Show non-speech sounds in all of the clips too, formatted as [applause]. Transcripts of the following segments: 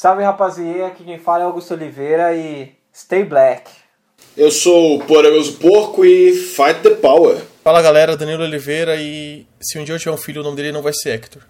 Salve rapaziada, aqui quem fala é Augusto Oliveira e Stay Black. Eu sou o Poderoso Porco e Fight the Power. Fala galera, Danilo Oliveira e se um dia eu tiver um filho, o nome dele não vai ser Hector.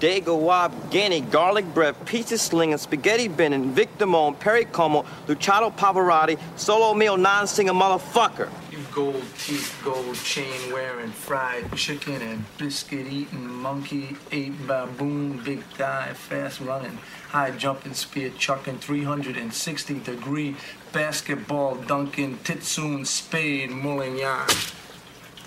Dago Wab, Guinea, Garlic Bread, Pizza Slinger, Spaghetti Bennett, Victor Mon, Perry Como, Luciano Pavarotti, Solo Meal, Non-Singer Motherfucker. You gold teeth, gold chain wearing, fried chicken and biscuit eating, monkey, ape, baboon, big thigh, fast running, high jumping, spear chucking, 360 degree, basketball dunking, titsoon, spade, mulling yarn.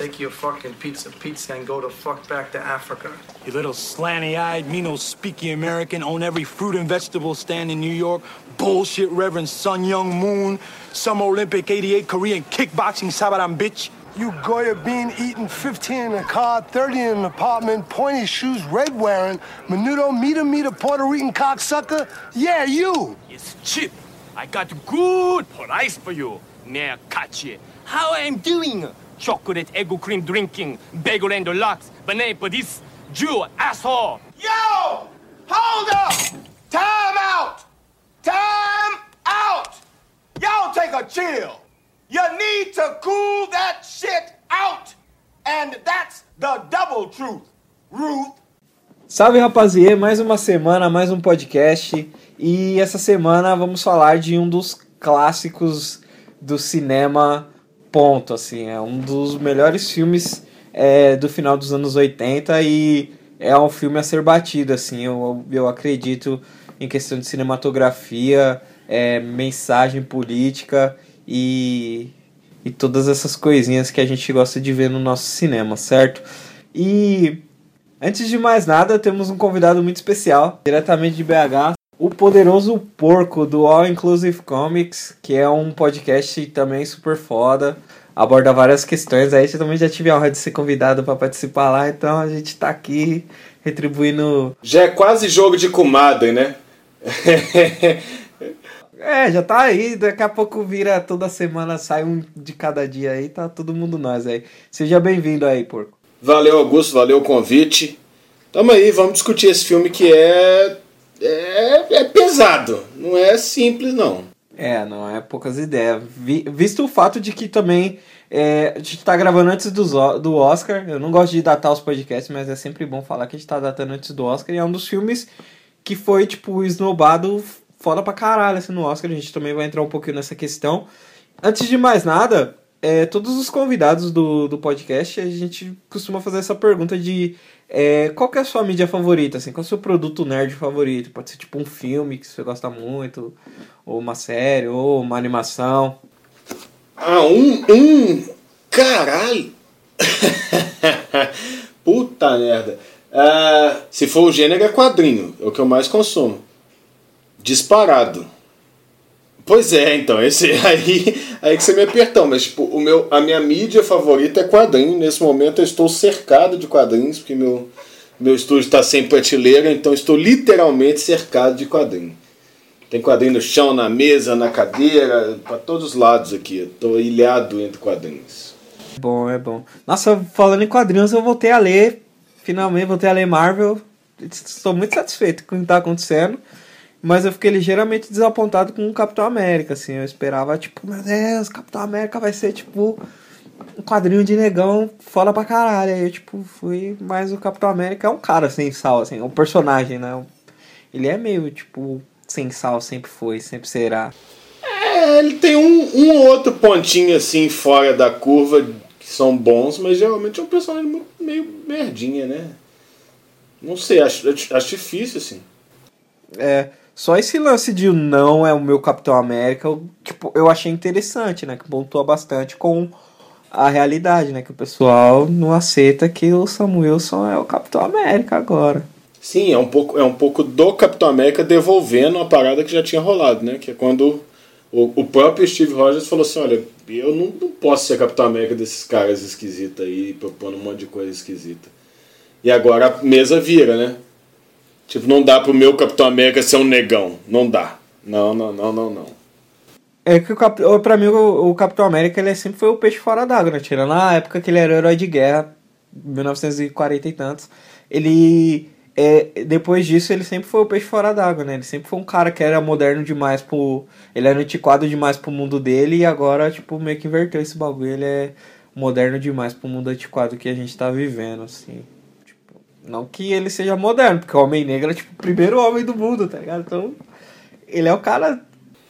Take your fucking pizza pizza and go the fuck back to Africa. You little slanty-eyed, me no speaky American, own every fruit and vegetable stand in New York. Bullshit Reverend Sun Young Moon, Summer Olympic 88 Korean kickboxing Sabaran bitch. You Goya bean eating 15 in a car, 30 in an apartment, pointy shoes, red wearing, menudo, meter meter Puerto Rican cocksucker? Yeah, you! It's cheap. I got good price for you. Now catch it. How I'm doing? Chocolate egg cream drinking, bagel and deluxe, banana for this Jew asshole. Yo! Hold up! Time out! Time out! Y'all take a chill. You need to cool that shit out. And that's the double truth, Ruth. Salve rapaziada, mais uma semana, mais um podcast. E essa semana vamos falar de um dos clássicos do cinema ponto, assim, é um dos melhores filmes é, do final dos anos 80 e é um filme a ser batido, assim, eu, eu acredito em questão de cinematografia, é, mensagem política e, e todas essas coisinhas que a gente gosta de ver no nosso cinema, certo? E antes de mais nada, temos um convidado muito especial, diretamente de BH, o Poderoso Porco do All Inclusive Comics, que é um podcast também super foda, aborda várias questões. Aí eu também já tive a honra de ser convidado para participar lá, então a gente tá aqui retribuindo. Já é quase jogo de comadre, né? [laughs] é, já tá aí, daqui a pouco vira toda semana, sai um de cada dia aí, tá todo mundo nós aí. Seja bem-vindo aí, Porco. Valeu, Augusto, valeu o convite. Tamo aí, vamos discutir esse filme que é é, é pesado, não é simples não. É, não é poucas ideias. Vi, visto o fato de que também é, a gente tá gravando antes do, do Oscar, eu não gosto de datar os podcasts, mas é sempre bom falar que a gente tá datando antes do Oscar, e é um dos filmes que foi, tipo, esnobado foda pra caralho assim, no Oscar, a gente também vai entrar um pouquinho nessa questão. Antes de mais nada, é, todos os convidados do, do podcast, a gente costuma fazer essa pergunta de é, qual que é a sua mídia favorita, assim? Qual é o seu produto nerd favorito? Pode ser tipo um filme que você gosta muito, ou uma série, ou uma animação. Ah, um... um... Caralho! [laughs] Puta merda. Uh, se for o gênero é quadrinho, é o que eu mais consumo. Disparado. Pois é, então, esse [laughs] aí, aí que você me apertou, mas tipo, o meu, a minha mídia favorita é quadrinho. Nesse momento eu estou cercado de quadrinhos, porque meu, meu estúdio está sem prateleira, então estou literalmente cercado de quadrinho. Tem quadrinho no chão, na mesa, na cadeira, para todos os lados aqui. Estou ilhado entre quadrinhos. Bom, é bom. Nossa, falando em quadrinhos, eu voltei a ler, finalmente voltei a ler Marvel. Estou muito satisfeito com o que está acontecendo. Mas eu fiquei ligeiramente desapontado com o Capitão América, assim. Eu esperava, tipo, meu Deus, Capitão América vai ser, tipo, um quadrinho de negão foda pra caralho. Aí eu, tipo, fui. Mas o Capitão América é um cara sem sal, assim, um personagem, né? Ele é meio, tipo, sem sal, sempre foi, sempre será. É, ele tem um, um outro pontinho, assim, fora da curva, que são bons, mas geralmente é um personagem muito, meio merdinha, né? Não sei, acho, acho difícil, assim. É. Só esse lance de não é o meu Capitão América, eu, tipo, eu achei interessante, né? Que pontua bastante com a realidade, né? Que o pessoal não aceita que o Samuelson é o Capitão América agora. Sim, é um pouco, é um pouco do Capitão América devolvendo a parada que já tinha rolado, né? Que é quando o, o próprio Steve Rogers falou assim, olha, eu não, não posso ser Capitão América desses caras esquisitos aí, propondo um monte de coisa esquisita. E agora a mesa vira, né? Tipo, não dá pro meu Capitão América ser um negão. Não dá. Não, não, não, não, não. É que o Cap... pra mim o, Capitão América ele sempre foi o peixe fora d'água, né? Tirando a época que ele era herói de guerra, 1940 e tantos. Ele é, depois disso ele sempre foi o peixe fora d'água, né? Ele sempre foi um cara que era moderno demais pro. Ele era antiquado demais pro mundo dele e agora, tipo, meio que inverteu esse bagulho. Ele é moderno demais pro mundo antiquado que a gente tá vivendo, assim. Não que ele seja moderno, porque o Homem Negro é, tipo, o primeiro homem do mundo, tá ligado? Então, ele é o cara.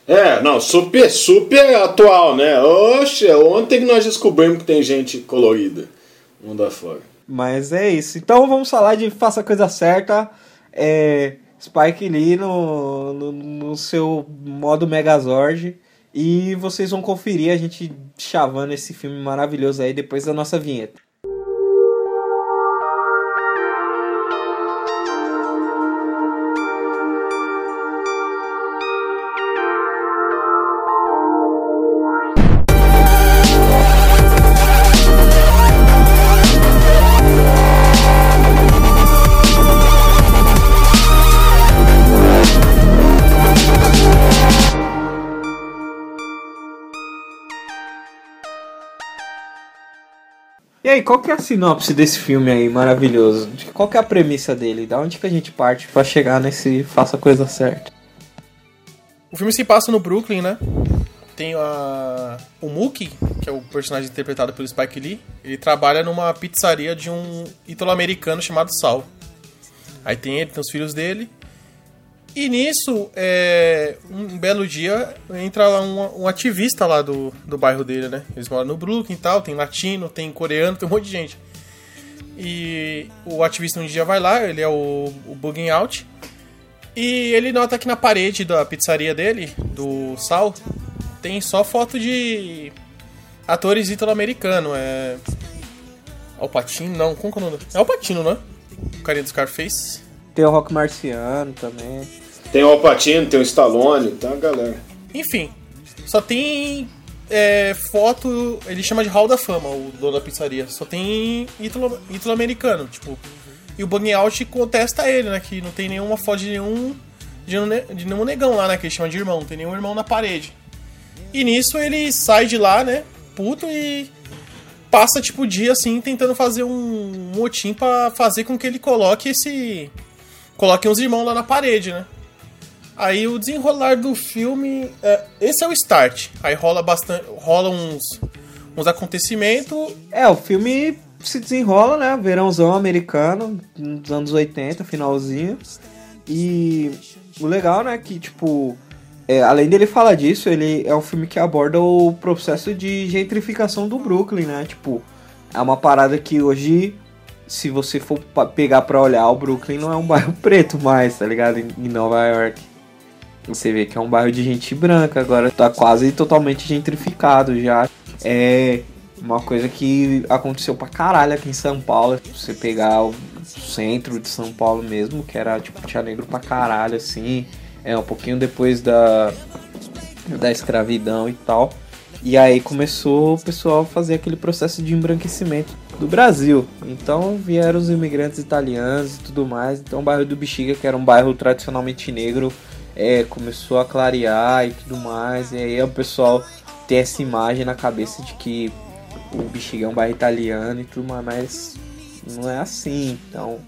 É, não, super, super atual, né? Oxe, ontem que nós descobrimos que tem gente colorida mundo afora. Mas é isso. Então vamos falar de Faça a Coisa Certa. É, Spike Lee no, no, no seu modo Megazord. E vocês vão conferir a gente chavando esse filme maravilhoso aí depois da nossa vinheta. E aí, qual que é a sinopse desse filme aí maravilhoso? Qual que é a premissa dele? Da onde que a gente parte para chegar nesse faça a coisa certa? O filme se passa no Brooklyn, né? Tem a... o Mookie, que é o personagem interpretado pelo Spike Lee. Ele trabalha numa pizzaria de um italo-americano chamado Sal. Aí tem ele, tem os filhos dele. E nisso, é, um belo dia, entra lá um, um, ativista lá do, do bairro dele, né? Eles moram no Brooklyn e tal, tem latino, tem coreano, tem um monte de gente. E o ativista um dia vai lá, ele é o, o Bugging Out, e ele nota que na parede da pizzaria dele, do Sal, tem só foto de atores italo-americanos. É. Alpatino? Não, como que é o nome? É Alpatino, né? O carinha do Scarface. Tem o Rock Marciano também. Tem o Alpatino, tem o Stallone, a galera. Enfim, só tem é, foto. Ele chama de Hall da Fama, o dono da pizzaria. Só tem italo-americano, tipo. E o Bug Out contesta ele, né? Que não tem nenhuma foto de nenhum. De, de nenhum negão lá, né? Que ele chama de irmão. Não tem nenhum irmão na parede. E nisso ele sai de lá, né? Puto e passa, tipo, o dia assim, tentando fazer um motim para fazer com que ele coloque esse. Coloque uns irmãos lá na parede, né? Aí o desenrolar do filme. É, esse é o start. Aí rola bastante. rola uns. uns acontecimentos. É, o filme se desenrola, né? Verãozão americano, nos anos 80, finalzinho. E o legal, né, que tipo. É, além dele falar disso, ele é um filme que aborda o processo de gentrificação do Brooklyn, né? Tipo, é uma parada que hoje, se você for pegar pra olhar, o Brooklyn não é um [laughs] bairro preto mais, tá ligado? Em Nova York. Você vê que é um bairro de gente branca, agora tá quase totalmente gentrificado já. É uma coisa que aconteceu pra caralho aqui em São Paulo. Você pegar o centro de São Paulo mesmo, que era tipo, tinha negro pra caralho, assim. É um pouquinho depois da, da escravidão e tal. E aí começou o pessoal a fazer aquele processo de embranquecimento do Brasil. Então vieram os imigrantes italianos e tudo mais. Então o bairro do Bexiga, que era um bairro tradicionalmente negro, é, começou a clarear e tudo mais. E aí o pessoal tem essa imagem na cabeça de que o Bexiga é um italiano e tudo mais, mas não é assim. Então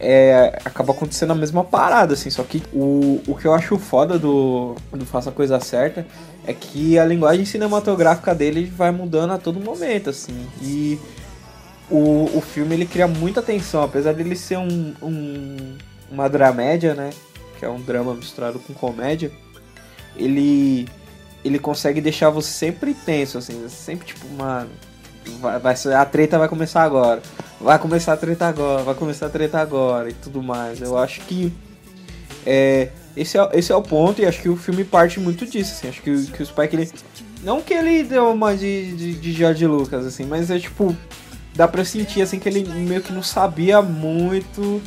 é, acaba acontecendo a mesma parada, assim. Só que o, o que eu acho foda do, do Faça a Coisa Certa é que a linguagem cinematográfica dele vai mudando a todo momento, assim. E o, o filme ele cria muita tensão, apesar dele ser um, um, uma dramédia, né? Que é um drama misturado com comédia. Ele, ele consegue deixar você sempre tenso, assim. Sempre tipo, mano vai, vai, a treta vai começar agora. Vai começar a treta agora, vai começar a treta agora e tudo mais. Eu acho que é, esse, é, esse é o ponto e acho que o filme parte muito disso, assim. Acho que, que o Spike, ele... Não que ele deu uma de, de, de George Lucas, assim, mas é tipo... Dá pra sentir, assim, que ele meio que não sabia muito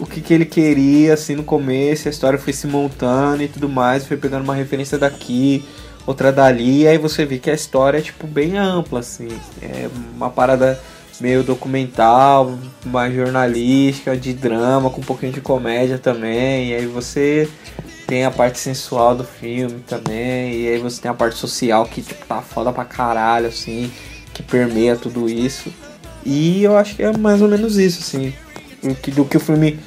o que, que ele queria, assim, no começo. A história foi se montando e tudo mais. Foi pegando uma referência daqui, outra dali, e aí você vê que a história é tipo bem ampla, assim. É uma parada meio documental, mais jornalística, de drama, com um pouquinho de comédia também. E aí você tem a parte sensual do filme também. E aí você tem a parte social que tipo, tá foda pra caralho, assim, que permeia tudo isso. E eu acho que é mais ou menos isso, assim. Do que, do que o filme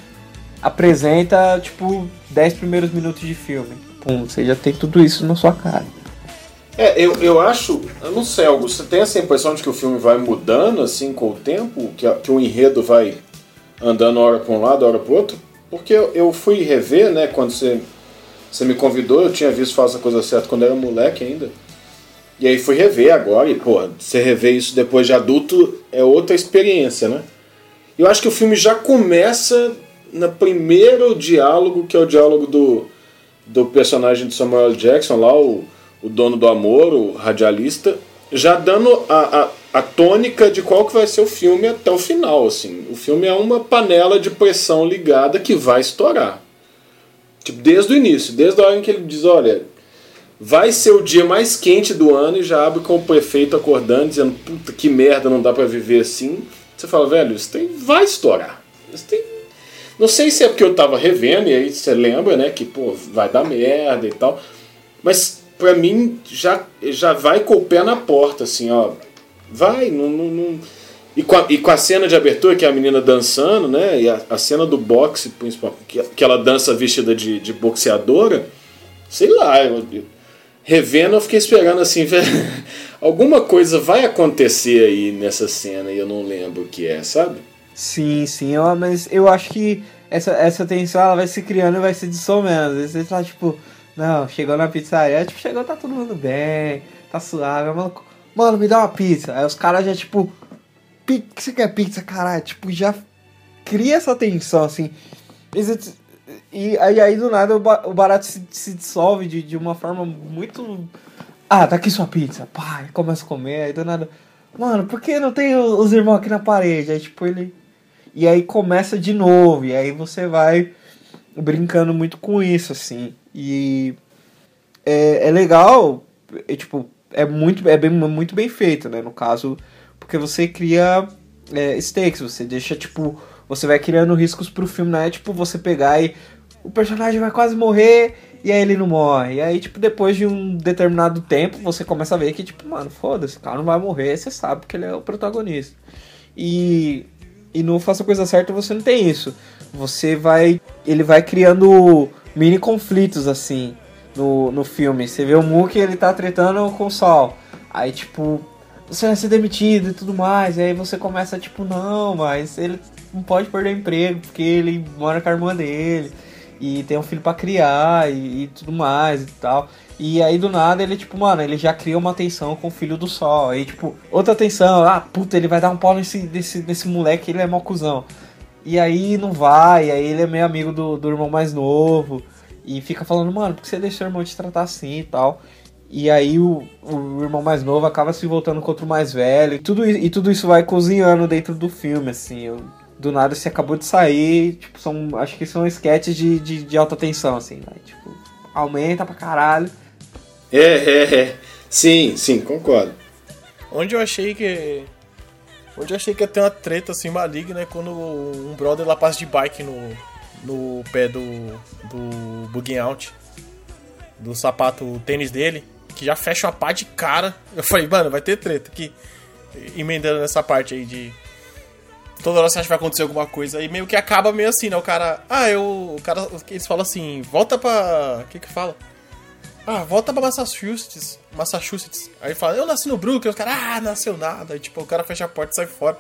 apresenta, tipo, 10 primeiros minutos de filme. Pum, você já tem tudo isso na sua cara. É, eu, eu acho, eu não sei, Augusto, você tem essa impressão de que o filme vai mudando assim com o tempo? Que, a- que o enredo vai andando hora para um lado, hora para outro? Porque eu, eu fui rever, né, quando você, você me convidou, eu tinha visto Faça a Coisa Certa quando era moleque ainda. E aí fui rever agora, e pô, você rever isso depois de adulto é outra experiência, né? Eu acho que o filme já começa no primeiro diálogo, que é o diálogo do, do personagem de Samuel. Jackson, lá, o, o dono do amor, o radialista, já dando a, a, a tônica de qual que vai ser o filme até o final. Assim. O filme é uma panela de pressão ligada que vai estourar. Tipo, desde o início, desde a hora em que ele diz, olha, vai ser o dia mais quente do ano e já abre com o prefeito acordando, dizendo, puta que merda, não dá pra viver assim. Você fala, velho, isso tem, vai estourar. Isso tem... Não sei se é porque eu tava revendo, e aí você lembra, né, que, pô, vai dar merda e tal. Mas pra mim já, já vai com o pé na porta, assim, ó. Vai, não. não, não- E, com a, e com a cena de abertura, que é a menina dançando, né? E a, a cena do boxe, principalmente, que, que ela dança vestida de, de boxeadora, sei lá, eu, eu- revendo eu fiquei esperando assim, [laughs] velho, alguma coisa vai acontecer aí nessa cena e eu não lembro o que é, sabe? Sim, sim, ó, mas eu acho que essa, essa tensão ela vai se criando e vai se dissolvendo. Às vezes você tá tipo, não, chegou na pizzaria, tipo, chegou, tá todo mundo bem, tá suave, mano, mano, me dá uma pizza. Aí os caras já, tipo, que você quer pizza, caralho? Tipo, já cria essa tensão, assim. E aí, aí do nada o, ba- o barato se, se dissolve de, de uma forma muito. Ah, tá aqui sua pizza. E começa a comer, aí do nada. Mano, por que não tem os irmãos aqui na parede? Aí tipo ele. E aí começa de novo. E aí você vai brincando muito com isso, assim. E é, é legal, é, tipo, é muito, é bem, muito bem feito, né? No caso, porque você cria é, stakes, você deixa, tipo, você vai criando riscos pro filme, não é tipo você pegar e o personagem vai quase morrer e aí ele não morre. E aí, tipo, depois de um determinado tempo, você começa a ver que, tipo, mano, foda-se, o cara não vai morrer, você sabe que ele é o protagonista. E, e no Faça a Coisa Certa você não tem isso. Você vai. Ele vai criando mini conflitos, assim, no, no filme. Você vê o Mookie, ele tá tretando com o Sol. Aí, tipo, você vai ser demitido e tudo mais. E aí você começa, tipo, não, mas ele não pode perder o emprego porque ele mora com a irmã dele. E tem um filho pra criar e, e tudo mais e tal. E aí do nada ele, tipo, mano, ele já cria uma tensão com o filho do sol. Aí, tipo, outra tensão, ah, puta, ele vai dar um pau nesse, nesse, nesse moleque, ele é mó cuzão. E aí não vai, aí ele é meio amigo do, do irmão mais novo. E fica falando, mano, por que você deixou o irmão te tratar assim e tal? E aí o, o irmão mais novo acaba se voltando contra o mais velho. E tudo, e tudo isso vai cozinhando dentro do filme, assim. Eu- do nada você acabou de sair, tipo, são. Acho que são sketches de, de, de alta tensão, assim, né? Tipo, aumenta pra caralho. É, é, é. Sim, sim, concordo. Onde eu achei que. Onde eu achei que ia ter uma treta assim maligna é quando um brother lá passa de bike no, no pé do. do bugging out. Do sapato o tênis dele, que já fecha uma pá de cara. Eu falei, mano, vai ter treta aqui. Emendando nessa parte aí de. Toda hora você acha que vai acontecer alguma coisa. E meio que acaba meio assim, né? O cara. Ah, eu. O cara. Eles falam assim, volta pra. O que que fala? Ah, volta pra Massachusetts. Massachusetts. Aí fala, eu nasci no Brooklyn. Os caras, ah, nasceu nada. Aí, tipo, o cara fecha a porta e sai fora.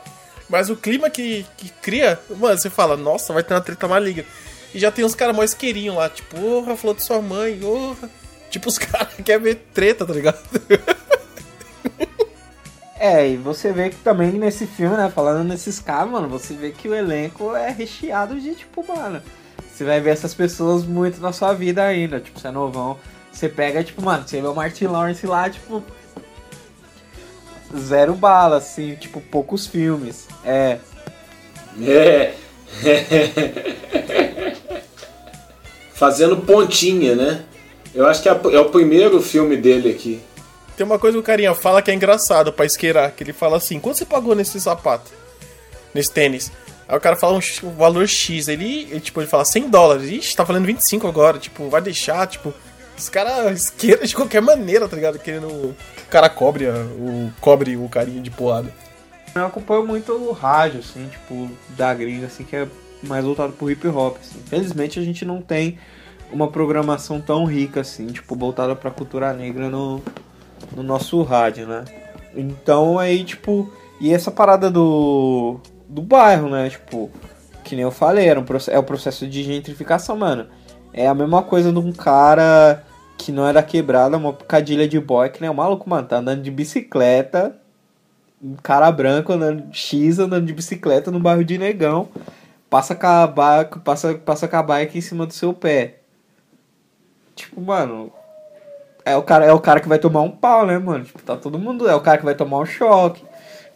Mas o clima que, que cria, mano, você fala, nossa, vai ter uma treta maligna. E já tem uns caras mais querinhos lá, tipo, porra, falou de sua mãe, porra. Tipo, os [laughs] caras querem ver treta, tá ligado? [laughs] É, e você vê que também nesse filme, né, falando nesses caras, mano, você vê que o elenco é recheado de, tipo, mano, você vai ver essas pessoas muito na sua vida ainda, tipo, você é novão, você pega, tipo, mano, você vê o Martin Lawrence lá, tipo, zero bala, assim, tipo, poucos filmes, é, É. [laughs] Fazendo pontinha, né? Eu acho que é é o primeiro filme dele aqui. Tem uma coisa que o carinha fala que é engraçado pra isqueirar, que ele fala assim, quanto você pagou nesse sapato? Nesse tênis? Aí o cara fala um, valor X, ele, ele, tipo, ele fala 100 dólares, ixi, tá valendo 25 agora, tipo, vai deixar, tipo, os caras isqueiram de qualquer maneira, tá ligado? Querendo o cara cobre, o, cobre o carinha de porrada. eu acompanho muito o rádio, assim, tipo, da gringa, assim, que é mais voltado pro hip hop. Assim. Infelizmente a gente não tem uma programação tão rica assim, tipo, voltada pra cultura negra no, no nosso rádio, né? Então aí, tipo, e essa parada do, do bairro, né? Tipo, que nem eu falei, era um, é o processo de gentrificação, mano. É a mesma coisa de um cara que não era quebrada, uma picadilha de boy, que nem o maluco, mano, tá andando de bicicleta, um cara branco andando X andando de bicicleta no bairro de Negão, passa com a bike, passa, passa com a bike em cima do seu pé. Tipo, mano, é o cara, é o cara que vai tomar um pau, né, mano? Tipo, tá todo mundo, é o cara que vai tomar um choque.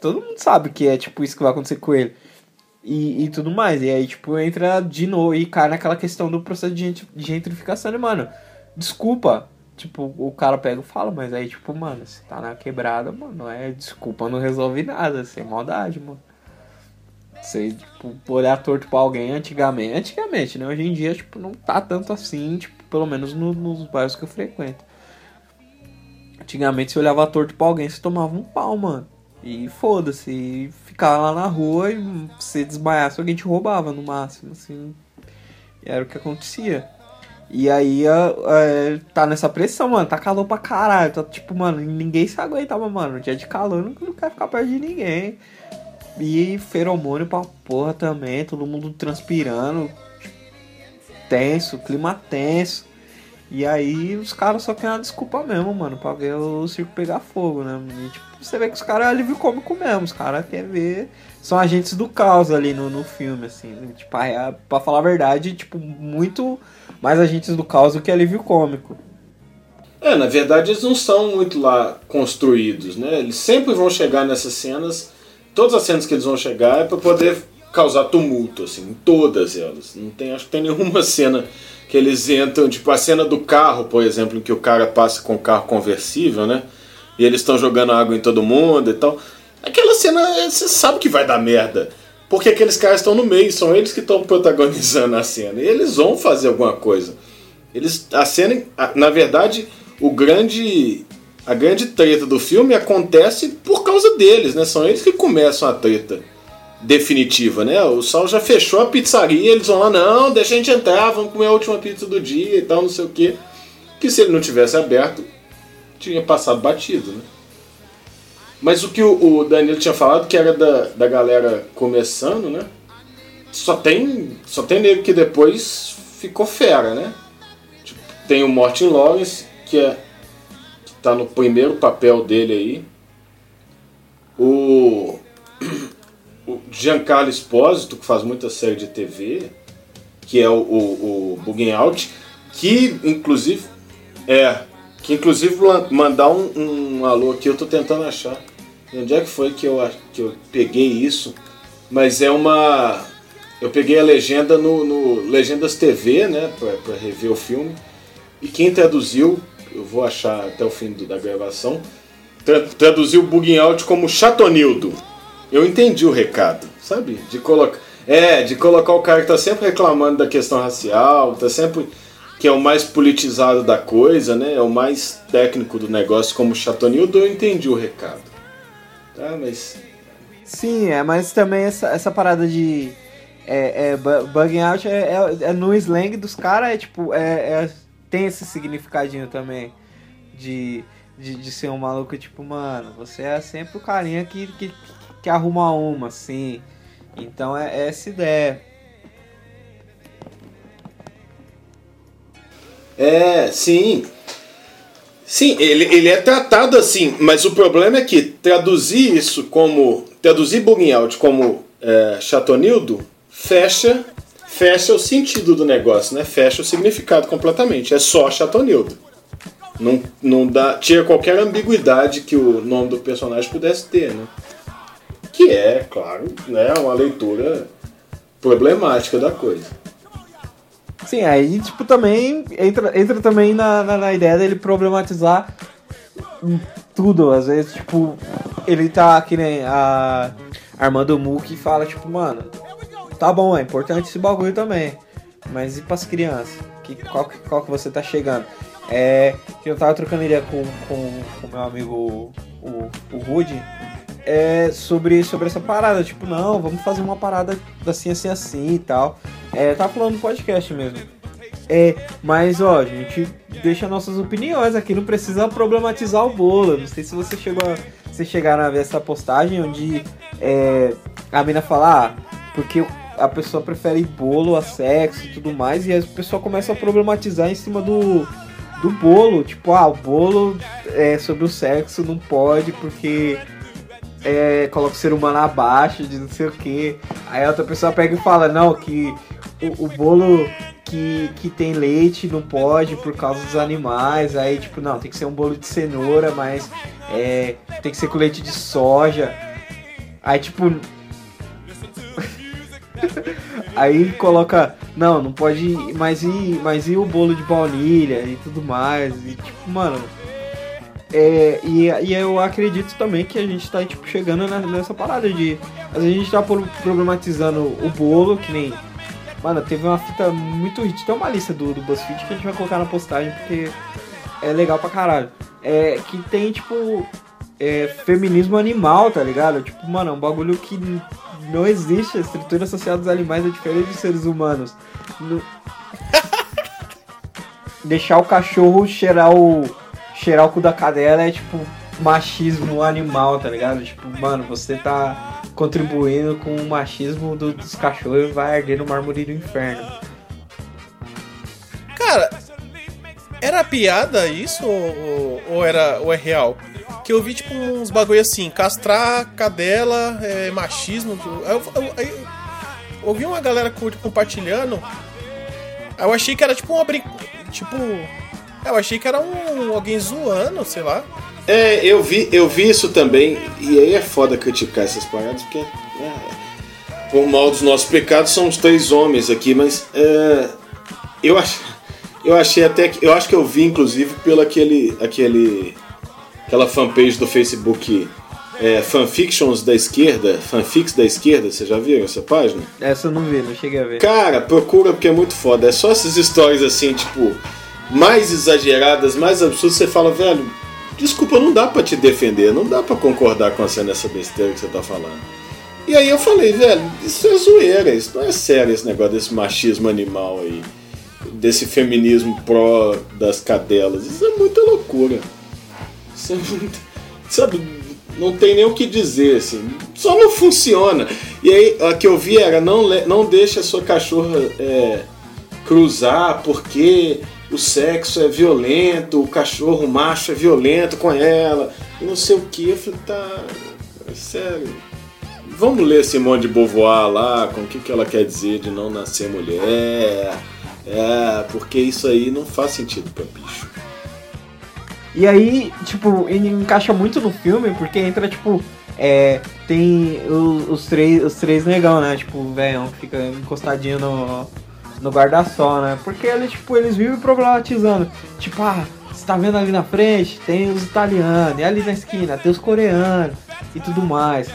Todo mundo sabe que é tipo isso que vai acontecer com ele. E, e tudo mais. E aí, tipo, entra de novo e cai naquela questão do processo de gentrificação, né, mano? Desculpa. Tipo, o cara pega e fala, mas aí, tipo, mano, você tá na quebrada, mano, não é desculpa, não resolve nada, sem maldade, mano. Você, tipo, olhar torto pra alguém antigamente, antigamente, né? Hoje em dia, tipo, não tá tanto assim, tipo, pelo menos no, nos bairros que eu frequento. Antigamente, você olhava torto pra alguém, você tomava um pau, mano. E foda-se, ficava lá na rua e se desmaiasse, alguém te roubava no máximo, assim. Era o que acontecia. E aí é, tá nessa pressão, mano. Tá calor pra caralho. Tá tipo, mano, ninguém se aguentava, mano. Dia de calor não, não quer ficar perto de ninguém. E feromônio pra porra também. Todo mundo transpirando. Tenso, clima tenso. E aí os caras só querem uma desculpa mesmo, mano, pra ver o circo pegar fogo, né? E, tipo, você vê que os caras é alívio cômico mesmo, os caras querem ver. São agentes do caos ali no, no filme, assim. Né? Tipo, é, pra falar a verdade, tipo, muito mais agentes do caos do que alívio cômico. É, na verdade eles não são muito lá construídos, né? Eles sempre vão chegar nessas cenas, todas as cenas que eles vão chegar é para poder causar tumulto, assim, em todas elas. Não tem, acho que tem nenhuma [laughs] cena que eles entram, tipo a cena do carro, por exemplo, em que o cara passa com o carro conversível, né? E eles estão jogando água em todo mundo e tal. Aquela cena, você sabe que vai dar merda. Porque aqueles caras estão no meio, são eles que estão [laughs] protagonizando a cena. E eles vão fazer alguma coisa. Eles, a cena, na verdade, o grande, a grande treta do filme acontece por causa deles, né? São eles que começam a treta definitiva, né? O Sal já fechou a pizzaria, eles vão lá, não, deixa a gente entrar, vamos comer a última pizza do dia e tal, não sei o quê. Que se ele não tivesse aberto, tinha passado batido, né? Mas o que o, Danilo tinha falado, que era da, da galera começando, né? Só tem, só tem nego que depois ficou fera, né? Tipo, tem o Martin Lawrence, que é que tá no primeiro papel dele aí. O [clears throat] o Giancarlo Espósito, que faz muita série de TV, que é o, o, o Out, que inclusive é que inclusive mandar um, um alô aqui, eu tô tentando achar. Onde é que foi que eu, que eu peguei isso? Mas é uma. Eu peguei a legenda no, no Legendas TV, né? Pra, rever o filme. E quem traduziu, eu vou achar até o fim do, da gravação, tra, traduziu Bugging Out como Chatonildo. Eu entendi o recado, sabe? De colocar. É, de colocar o cara que tá sempre reclamando da questão racial, tá sempre. que é o mais politizado da coisa, né? É o mais técnico do negócio, como Chatonildo, eu entendi o recado. Tá, mas. Sim, é, mas também essa, essa parada de. É, é, bugging out é, é, é no slang dos caras, é tipo. É, é, tem esse significadinho também. De, de, de ser um maluco, tipo, mano, você é sempre o carinha que, que, que arruma uma, assim. Então é, é essa ideia. É, sim. Sim, ele, ele é tratado assim, mas o problema é que traduzir isso como. Traduzir Bugging Out como é, Chatonildo fecha, fecha o sentido do negócio, né? Fecha o significado completamente. É só Chatonildo. Não, não dá, tira qualquer ambiguidade que o nome do personagem pudesse ter, né? Que é, claro, né, uma leitura problemática da coisa. Sim, aí tipo também entra, entra também na, na, na, ideia dele problematizar tudo, às vezes, tipo, ele tá que nem a Armando Muki fala, tipo, mano, tá bom, é importante esse bagulho também. Mas e pras crianças? Que, qual, qual que você tá chegando? É. Que eu tava trocando ideia com o com, com meu amigo o, o Rude é, sobre, sobre essa parada. Tipo, não, vamos fazer uma parada assim, assim, assim e tal. É, tá falando no podcast mesmo. É, mas ó, a gente deixa nossas opiniões aqui, não precisa problematizar o bolo. Não sei se você chegou a, vocês chegaram a ver essa postagem onde é, a mina fala, ah, porque a pessoa prefere bolo a sexo e tudo mais, e a pessoa começa a problematizar em cima do, do bolo. Tipo, ah, o bolo é, sobre o sexo não pode porque é, coloca o ser humano abaixo de não sei o que. Aí a outra pessoa pega e fala, não, que o, o, bolo que, que tem leite não pode por causa dos animais. Aí, tipo, não, tem que ser um bolo de cenoura, mas é, tem que ser com leite de soja. Aí, tipo. [laughs] Aí coloca, não, não pode, mas e, mas e o bolo de baunilha e tudo mais. E tipo, mano, é, e, e eu acredito também que a gente tá tipo, chegando nessa parada de. A gente tá problematizando o bolo, que nem. Mano, teve uma fita muito hit. Tem uma lista do, do BuzzFeed que a gente vai colocar na postagem porque é legal pra caralho. É, que tem, tipo, é, feminismo animal, tá ligado? Tipo, mano, é um bagulho que não existe. A estrutura social dos animais é diferente dos seres humanos. No... [laughs] Deixar o cachorro cheirar o cheirar o cu da cadela é tipo machismo animal, tá ligado? Tipo, mano, você tá contribuindo com o machismo do, dos cachorros e vai arder no mármore do inferno. Cara, era piada isso ou, ou, era, ou é real? Que eu vi tipo uns bagulho assim, castrar cadela, é, machismo. Eu, eu, eu, eu ouvi uma galera compartilhando. Eu achei que era tipo uma brin... Tipo, eu achei que era um alguém zoando, sei lá. É, eu vi, eu vi isso também, e aí é foda criticar essas paradas, porque é, por mal dos nossos pecados são os três homens aqui, mas é, eu, ach, eu achei até que. Eu acho que eu vi, inclusive, pelo aquele. aquele aquela fanpage do Facebook é, Fanfictions da esquerda, fanfics da esquerda, você já viu essa página? Essa eu não vi, não cheguei a ver. Cara, procura porque é muito foda. É só essas histórias assim, tipo mais exageradas, mais absurdas, você fala, velho, desculpa, não dá para te defender, não dá para concordar com você nessa besteira que você tá falando. E aí eu falei, velho, isso é zoeira, isso não é sério esse negócio desse machismo animal aí, desse feminismo pró das cadelas, isso é muita loucura. Isso é muito, sabe, não tem nem o que dizer, assim, só não funciona. E aí, a que eu vi era, não, não deixa a sua cachorra é, cruzar, porque o sexo é violento, o cachorro macho é violento com ela, e não sei o que. Eu falei, tá. Sério. Vamos ler Simone de Beauvoir lá, com o que, que ela quer dizer de não nascer mulher. É, porque isso aí não faz sentido pra bicho. E aí, tipo, ele encaixa muito no filme, porque entra, tipo, é, tem os, os, três, os três negão, né? Tipo, o velhão que fica encostadinho no, no guarda-sol, né? Porque eles, tipo, eles vivem problematizando. Tipo, ah, você tá vendo ali na frente, tem os italianos, e ali na esquina tem os coreanos e tudo mais.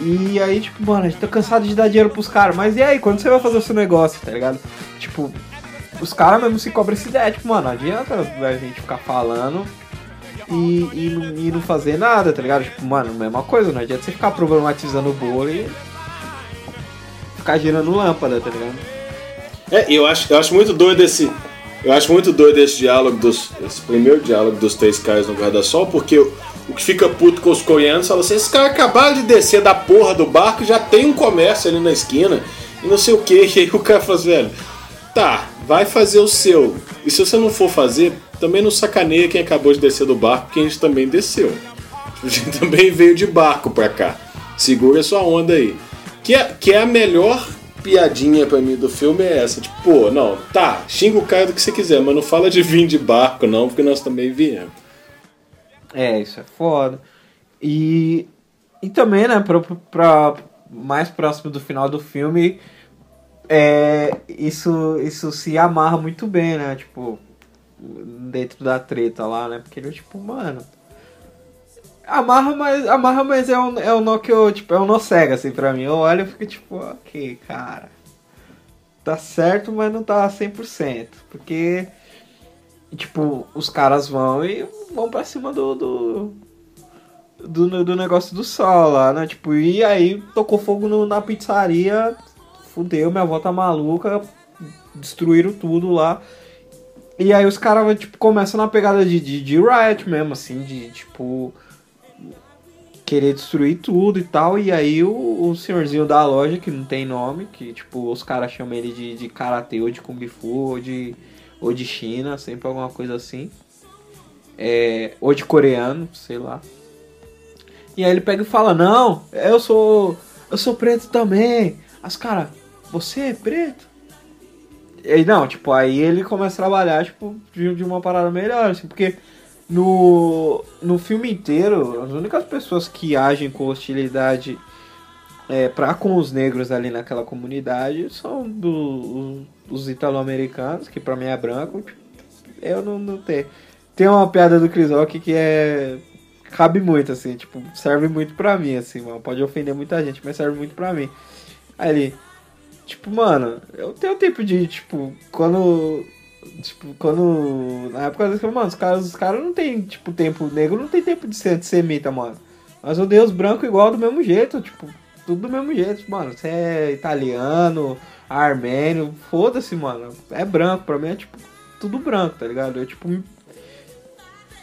E aí, tipo, mano, a gente tá cansado de dar dinheiro pros caras, mas e aí, quando você vai fazer o seu negócio, tá ligado? Tipo, os caras mesmo se cobram essa ideia, tipo, mano, não adianta a gente ficar falando e, e, e não fazer nada, tá ligado? Tipo, mano, mesma coisa, não adianta você ficar problematizando o bolo e ficar girando lâmpada, tá ligado? É, eu acho, eu acho muito doido esse. Eu acho muito doido esse diálogo dos. Esse primeiro diálogo dos três caras no guarda-sol, porque o, o que fica puto com os coreanos fala assim, esses caras acabaram de descer da porra do barco já tem um comércio ali na esquina e não sei o que. [laughs] E aí o cara fala assim, velho, tá, vai fazer o seu. E se você não for fazer, também não sacaneia quem acabou de descer do barco, porque a gente também desceu. [laughs] A gente também veio de barco pra cá. Segura sua onda aí. Que é, que é a melhor piadinha pra mim do filme é essa. Tipo, pô, não, tá, xinga o cara do que você quiser, mas não fala de vir de barco, não, porque nós também viemos. É, isso é foda. E, e também, né, pra, pra mais próximo do final do filme, é, isso, isso se amarra muito bem, né? Tipo, dentro da treta lá, né? Porque ele, tipo, mano Amarra, mas, amarra, mas é um, é um nó que eu, tipo, é um nó cego, assim, pra mim. Eu olho e fico tipo, ok, cara. Tá certo, mas não tá 100%. Porque, tipo, os caras vão e vão pra cima do, do, do, do negócio do sol lá, né? Tipo, e aí tocou fogo no, na pizzaria, fudeu, minha avó tá maluca, destruíram tudo lá. E aí os caras, tipo, começam na pegada de, de, de riot mesmo, assim, de, tipo, querer destruir tudo e tal. E aí o, o senhorzinho da loja, que não tem nome, que, tipo, os caras chamam ele de, de karatê ou de kung fu ou de, ou de China, sempre alguma coisa assim. É, ou de coreano, sei lá. E aí ele pega e fala, não, eu sou. Eu sou preto também. As caras, você é preto? E não, tipo, aí ele começa a trabalhar, tipo, de, de uma parada melhor, assim, porque no, no filme inteiro, as únicas pessoas que agem com hostilidade é, pra com os negros ali naquela comunidade são do, os, os italo-americanos, que pra mim é branco. Eu não, não tenho. Tem uma piada do Chris Rock que é. Cabe muito, assim, tipo, serve muito pra mim, assim, mano. Pode ofender muita gente, mas serve muito pra mim. Aí ele. Tipo, mano, eu tenho tempo de, tipo, quando. Tipo, quando. Na época eu mano, os caras, os caras não tem, tipo, tempo negro, não tem tempo de ser antissemita, mano. Mas eu odeio os brancos igual do mesmo jeito, tipo, tudo do mesmo jeito, mano. Você é italiano, armênio, foda-se, mano. É branco, pra mim é tipo tudo branco, tá ligado? Eu tipo.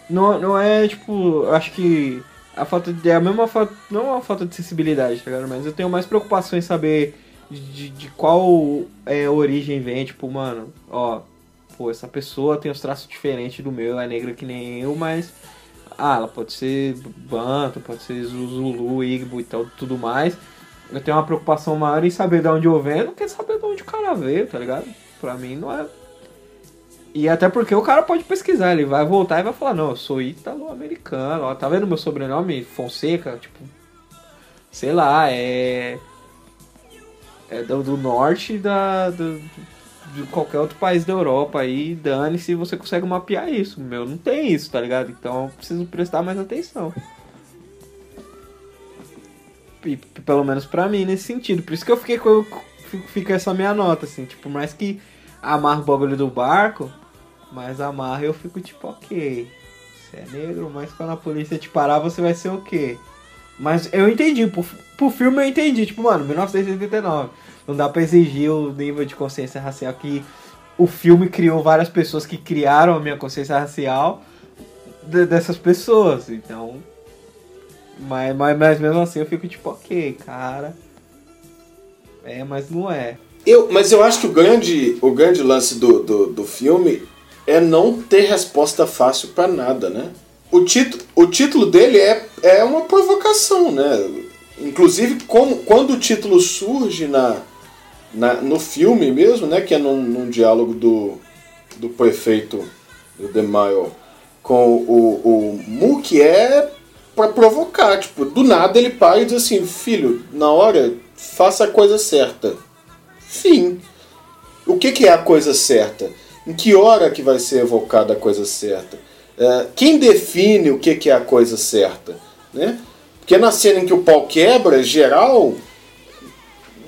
Não, não é tipo. Acho que a falta de. É a mesma falta. Não é uma falta de sensibilidade, tá ligado? Mas eu tenho mais preocupação em saber de, de qual é, origem vem, tipo, mano, ó, pô, essa pessoa tem os traços diferentes do meu, é negra que nem eu, mas ah, ela pode ser Banto, pode ser Zulu, Igbo e tal, tudo mais. Eu tenho uma preocupação maior em saber de onde eu venho do que saber de onde o cara veio, tá ligado? Pra mim não é. E até porque o cara pode pesquisar, ele vai voltar e vai falar, não, eu sou italo-americano, ó, tá vendo meu sobrenome? Fonseca, tipo. Sei lá, é é do, do norte da, do, de qualquer outro país da Europa aí, dane-se você consegue mapear isso. Meu, não tem isso, tá ligado? Então preciso prestar mais atenção. E, pelo menos pra mim, nesse sentido. Por isso que eu fiquei com. Fica essa minha nota, assim, tipo, mais que amarra o bagulho do barco, mas amarra eu fico tipo, ok. Você é negro, mas quando a polícia te parar, você vai ser o quê? Mas eu entendi, pro, pro filme eu entendi, tipo, mano, 1989. Não dá pra exigir o nível de consciência racial que o filme criou várias pessoas que criaram a minha consciência racial de, dessas pessoas. Então. Mas, mas, mas mesmo assim eu fico tipo, ok, cara. É, mas não é. Eu, mas eu acho que o grande, o grande lance do, do, do filme é não ter resposta fácil para nada, né? O, título, o título dele é, é uma provocação, né? Inclusive, como, quando o título surge na, na, no filme mesmo, né? Que é num, num diálogo do, do prefeito do Demaio com o, o Mook, é para provocar. Tipo, do nada ele para e diz assim: Filho, na hora, faça a coisa certa. Fim. O que, que é a coisa certa? Em que hora que vai ser evocada a coisa certa? É, quem define o que, que é a coisa certa? Né? Porque na cena em que o pau quebra, geral,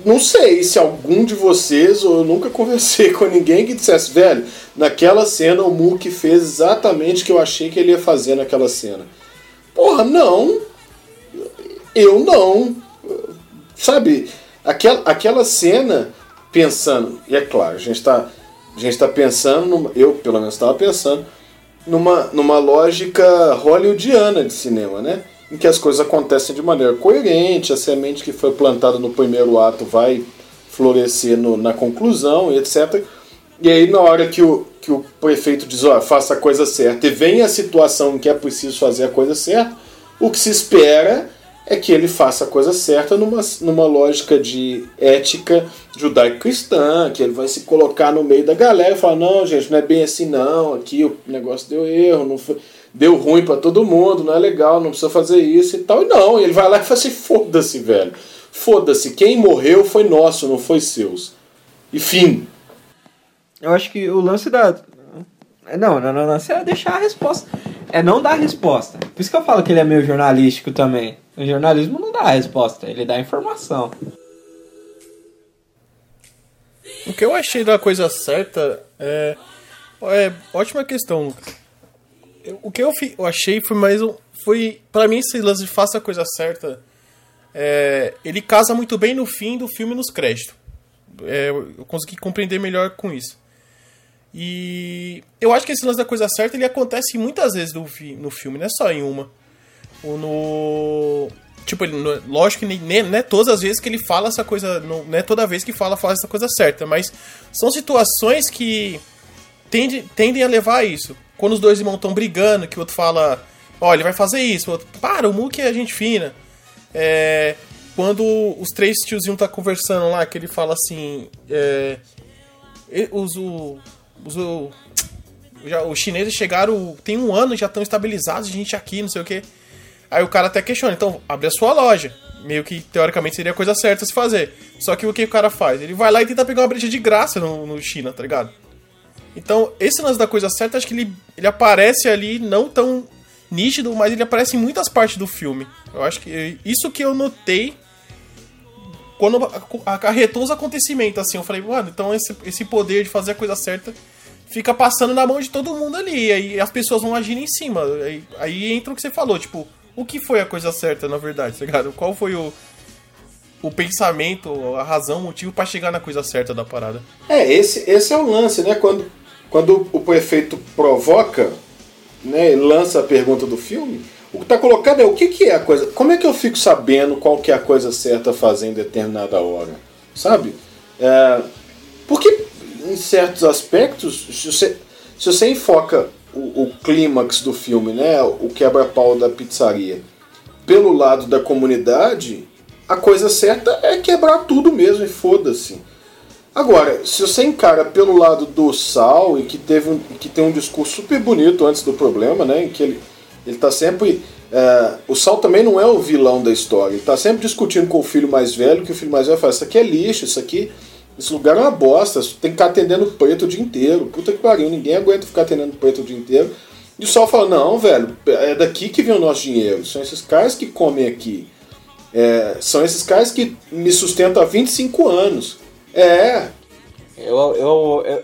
não sei se algum de vocês, ou eu nunca [laughs] conversei com ninguém que dissesse, velho, naquela cena o Mook fez exatamente o que eu achei que ele ia fazer naquela cena. Porra, não. Eu não. Sabe, aquela, aquela cena, pensando, e é claro, a gente está a gente tá pensando, eu pelo menos estava pensando, numa, numa lógica hollywoodiana de cinema, né? Em que as coisas acontecem de maneira coerente, a semente que foi plantada no primeiro ato vai florescer no, na conclusão, etc. E aí, na hora que o, que o prefeito diz, ó, faça a coisa certa, e vem a situação em que é preciso fazer a coisa certa, o que se espera é que ele faça a coisa certa numa, numa lógica de ética judaico-cristã, que ele vai se colocar no meio da galera e falar, não, gente, não é bem assim não, aqui o negócio deu erro, não foi, deu ruim para todo mundo, não é legal, não precisa fazer isso e tal. E não, ele vai lá e fala assim, foda-se, velho. Foda-se, quem morreu foi nosso, não foi seus. E fim. Eu acho que o lance da. Não, não, não, lance é deixar a resposta. É não dar a resposta. Por isso que eu falo que ele é meio jornalístico também. O jornalismo não dá a resposta, ele dá a informação. O que eu achei da coisa certa é. É ótima questão, Lucas. O que eu, eu achei foi mais um. foi. para mim, esse lance de faça a coisa certa. É, ele casa muito bem no fim do filme nos créditos. É, eu consegui compreender melhor com isso. E eu acho que esse lance da coisa certa ele acontece muitas vezes no, no filme, não é só em uma. Ou no. Tipo, ele, lógico que nem, não é todas as vezes que ele fala essa coisa. Não, não é toda vez que fala, fala essa coisa certa, mas são situações que tende, tendem a levar a isso. Quando os dois irmãos estão brigando, que o outro fala, ó, ele vai fazer isso, o outro, para, o Mook é gente fina. É, quando os três tiozinhos tá conversando lá, que ele fala assim, é, os, o, os, o, já, os chineses chegaram, tem um ano, já estão estabilizados, gente aqui, não sei o que. Aí o cara até questiona, então abre a sua loja. Meio que teoricamente seria a coisa certa se fazer. Só que o que o cara faz? Ele vai lá e tenta pegar uma brecha de graça no, no China, tá ligado? Então, esse lance da coisa certa, acho que ele, ele aparece ali não tão nítido, mas ele aparece em muitas partes do filme. Eu acho que isso que eu notei quando acarretou os acontecimentos, assim, eu falei, mano, então esse, esse poder de fazer a coisa certa fica passando na mão de todo mundo ali, e aí as pessoas vão agir em cima. Aí, aí entra o que você falou, tipo, o que foi a coisa certa, na verdade, tá ligado? Qual foi o, o pensamento, a razão, o motivo para chegar na coisa certa da parada? É, esse, esse é o lance, né? Quando quando o prefeito provoca, né, lança a pergunta do filme, o que está colocado é o que, que é a coisa. Como é que eu fico sabendo qual que é a coisa certa a fazer em determinada hora? Sabe? É, porque em certos aspectos, se você, se você enfoca o, o clímax do filme, né, o quebra-pau da pizzaria, pelo lado da comunidade, a coisa certa é quebrar tudo mesmo e foda-se. Agora, se você encara pelo lado do Sal e que teve um, que tem um discurso super bonito antes do problema, né, em que ele ele está sempre é, o Sal também não é o vilão da história. Ele está sempre discutindo com o filho mais velho, que o filho mais velho fala: Isso aqui é lixo, isso aqui, esse lugar é uma bosta, tem que ficar atendendo preto o dia inteiro. Puta que pariu, ninguém aguenta ficar atendendo preto o dia inteiro. E o Sal fala: Não, velho, é daqui que vem o nosso dinheiro, são esses caras que comem aqui. É, são esses caras que me sustentam há 25 anos. É. Eu, eu, eu,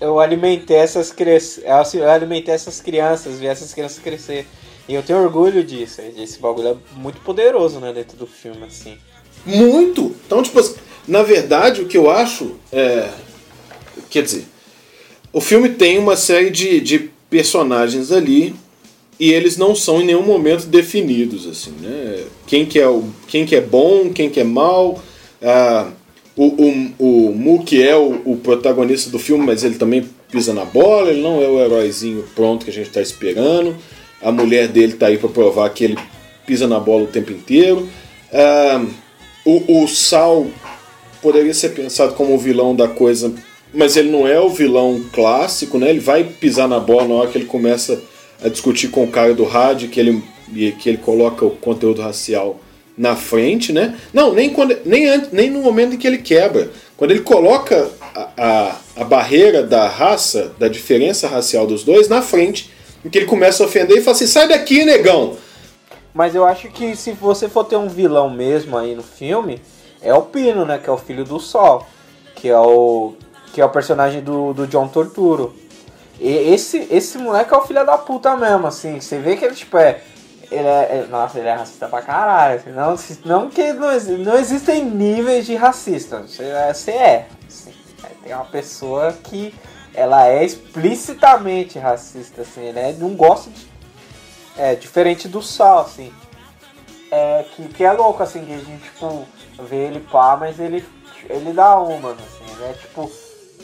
eu alimentei essas crianças. Eu alimentei essas crianças, vi essas crianças crescer. E eu tenho orgulho disso. Esse bagulho é muito poderoso, né, dentro do filme, assim. Muito! Então, tipo, na verdade, o que eu acho é. Quer dizer, o filme tem uma série de, de personagens ali e eles não são em nenhum momento definidos, assim, né? Quem que é, o, quem que é bom, quem que é mal. Ah, o, o, o Mook é o, o, protagonista do filme, mas ele também pisa na bola, ele não é o heróizinho pronto que a gente está esperando. A mulher dele está aí para provar que ele pisa na bola o tempo inteiro. Ah, o, o Sal poderia ser pensado como o vilão da coisa, mas ele não é o vilão clássico, né? Ele vai pisar na bola na hora que ele começa a discutir com o cara do rádio, que ele, que ele coloca o conteúdo racial na frente, né? Não, nem, quando, nem, antes, nem no momento em que ele quebra. Quando ele coloca a, a, a, barreira da raça, da diferença racial dos dois, na frente, em que ele começa a ofender e fala assim: sai daqui, negão! Mas eu acho que se você for ter um vilão mesmo aí no filme, é o Pino, né? Que é o filho do Sol. Que é o, que é o personagem do, do John Torturo. E esse, esse moleque é o filho da puta mesmo, assim. Você vê que ele, tipo, é ele é, nossa, ele é racista pra caralho. Assim, não, não que não, não existem níveis de racista. Você, é, você é. Assim, tem uma pessoa que ela é explicitamente racista, assim, né? Não gosta de. É, diferente do Sal, assim. É, que, que é louco, assim, que a gente, tipo, vê ele pá, mas ele, ele dá uma, assim, né? Tipo,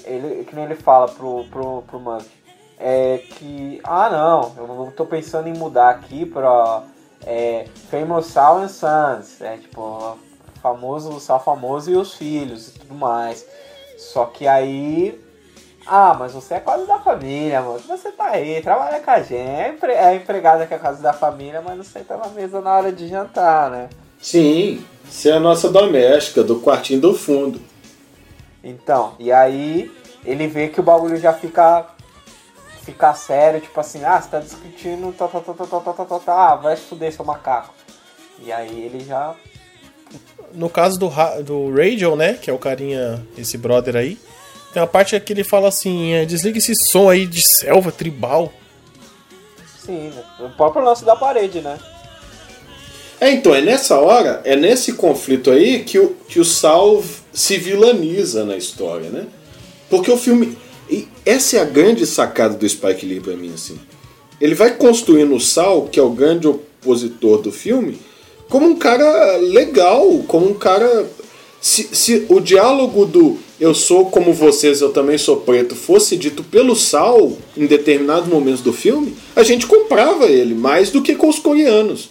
ele, que nem ele fala pro, pro, pro Monkey é que, ah não, eu não tô pensando em mudar aqui pra é, Famous Sal and Sons, é tipo, famoso, Sal famoso e os filhos e tudo mais. Só que aí, ah, mas você é quase da família, mano. Você tá aí, trabalha com a gente, é, é empregada que é quase da família, mas você tá na mesa na hora de jantar, né? Sim, você é a nossa doméstica, do quartinho do fundo. Então, e aí ele vê que o bagulho já fica ficar sério, tipo assim, ah, você tá discutindo, tá, tá, tá, tá, tá, tá, tá, tá, tá, ah, vai se fuder, seu macaco. E aí ele já. No caso do, do Radio, né, que é o carinha, esse brother aí, tem uma parte que ele fala assim, é, desliga esse som aí de selva tribal. Sim, o próprio lance da parede, né? É, então, é nessa hora, é nesse conflito aí que o, que o Sal se vilaniza na história, né? Porque o filme. E essa é a grande sacada do Spike Lee pra mim, assim. Ele vai construindo o Sal, que é o grande opositor do filme, como um cara legal, como um cara. Se, se o diálogo do eu sou como vocês, eu também sou preto fosse dito pelo Sal em determinados momentos do filme, a gente comprava ele mais do que com os coreanos,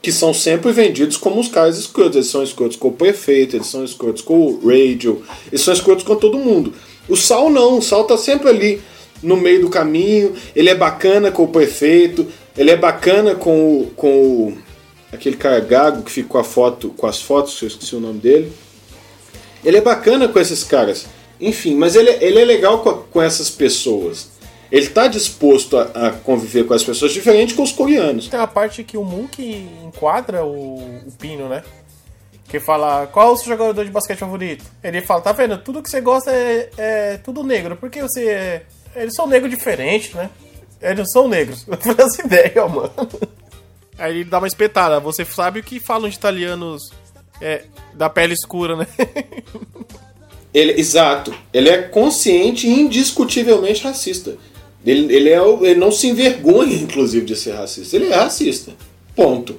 que são sempre vendidos como os caras escrotos. Eles são escrotos com o prefeito, eles são escrotos com o radio, eles são escrotos com todo mundo. O Sal não, o Sal tá sempre ali no meio do caminho, ele é bacana com o prefeito, ele é bacana com o, com o aquele cara gago que fica com a foto, com as fotos, eu esqueci o nome dele. Ele é bacana com esses caras. Enfim, mas ele, ele é legal com, com essas pessoas. Ele está disposto a, a, conviver com as pessoas diferente com os coreanos. Tem a parte que o Mook enquadra o, o Pino, né? Que fala, qual é o seu jogador de basquete favorito? Ele fala, tá vendo? Tudo que você gosta é, é tudo negro. Por que você é... Eles são negros diferentes, né? Eles não são negros. [laughs] Eu não faço ideia, mano. Aí ele dá uma espetada. Você sabe o que falam de italianos é, da pele escura, né? [laughs] ele, exato. Ele é consciente e indiscutivelmente racista. Ele, ele, é, ele não se envergonha, inclusive, de ser racista. Ele é racista. Ponto.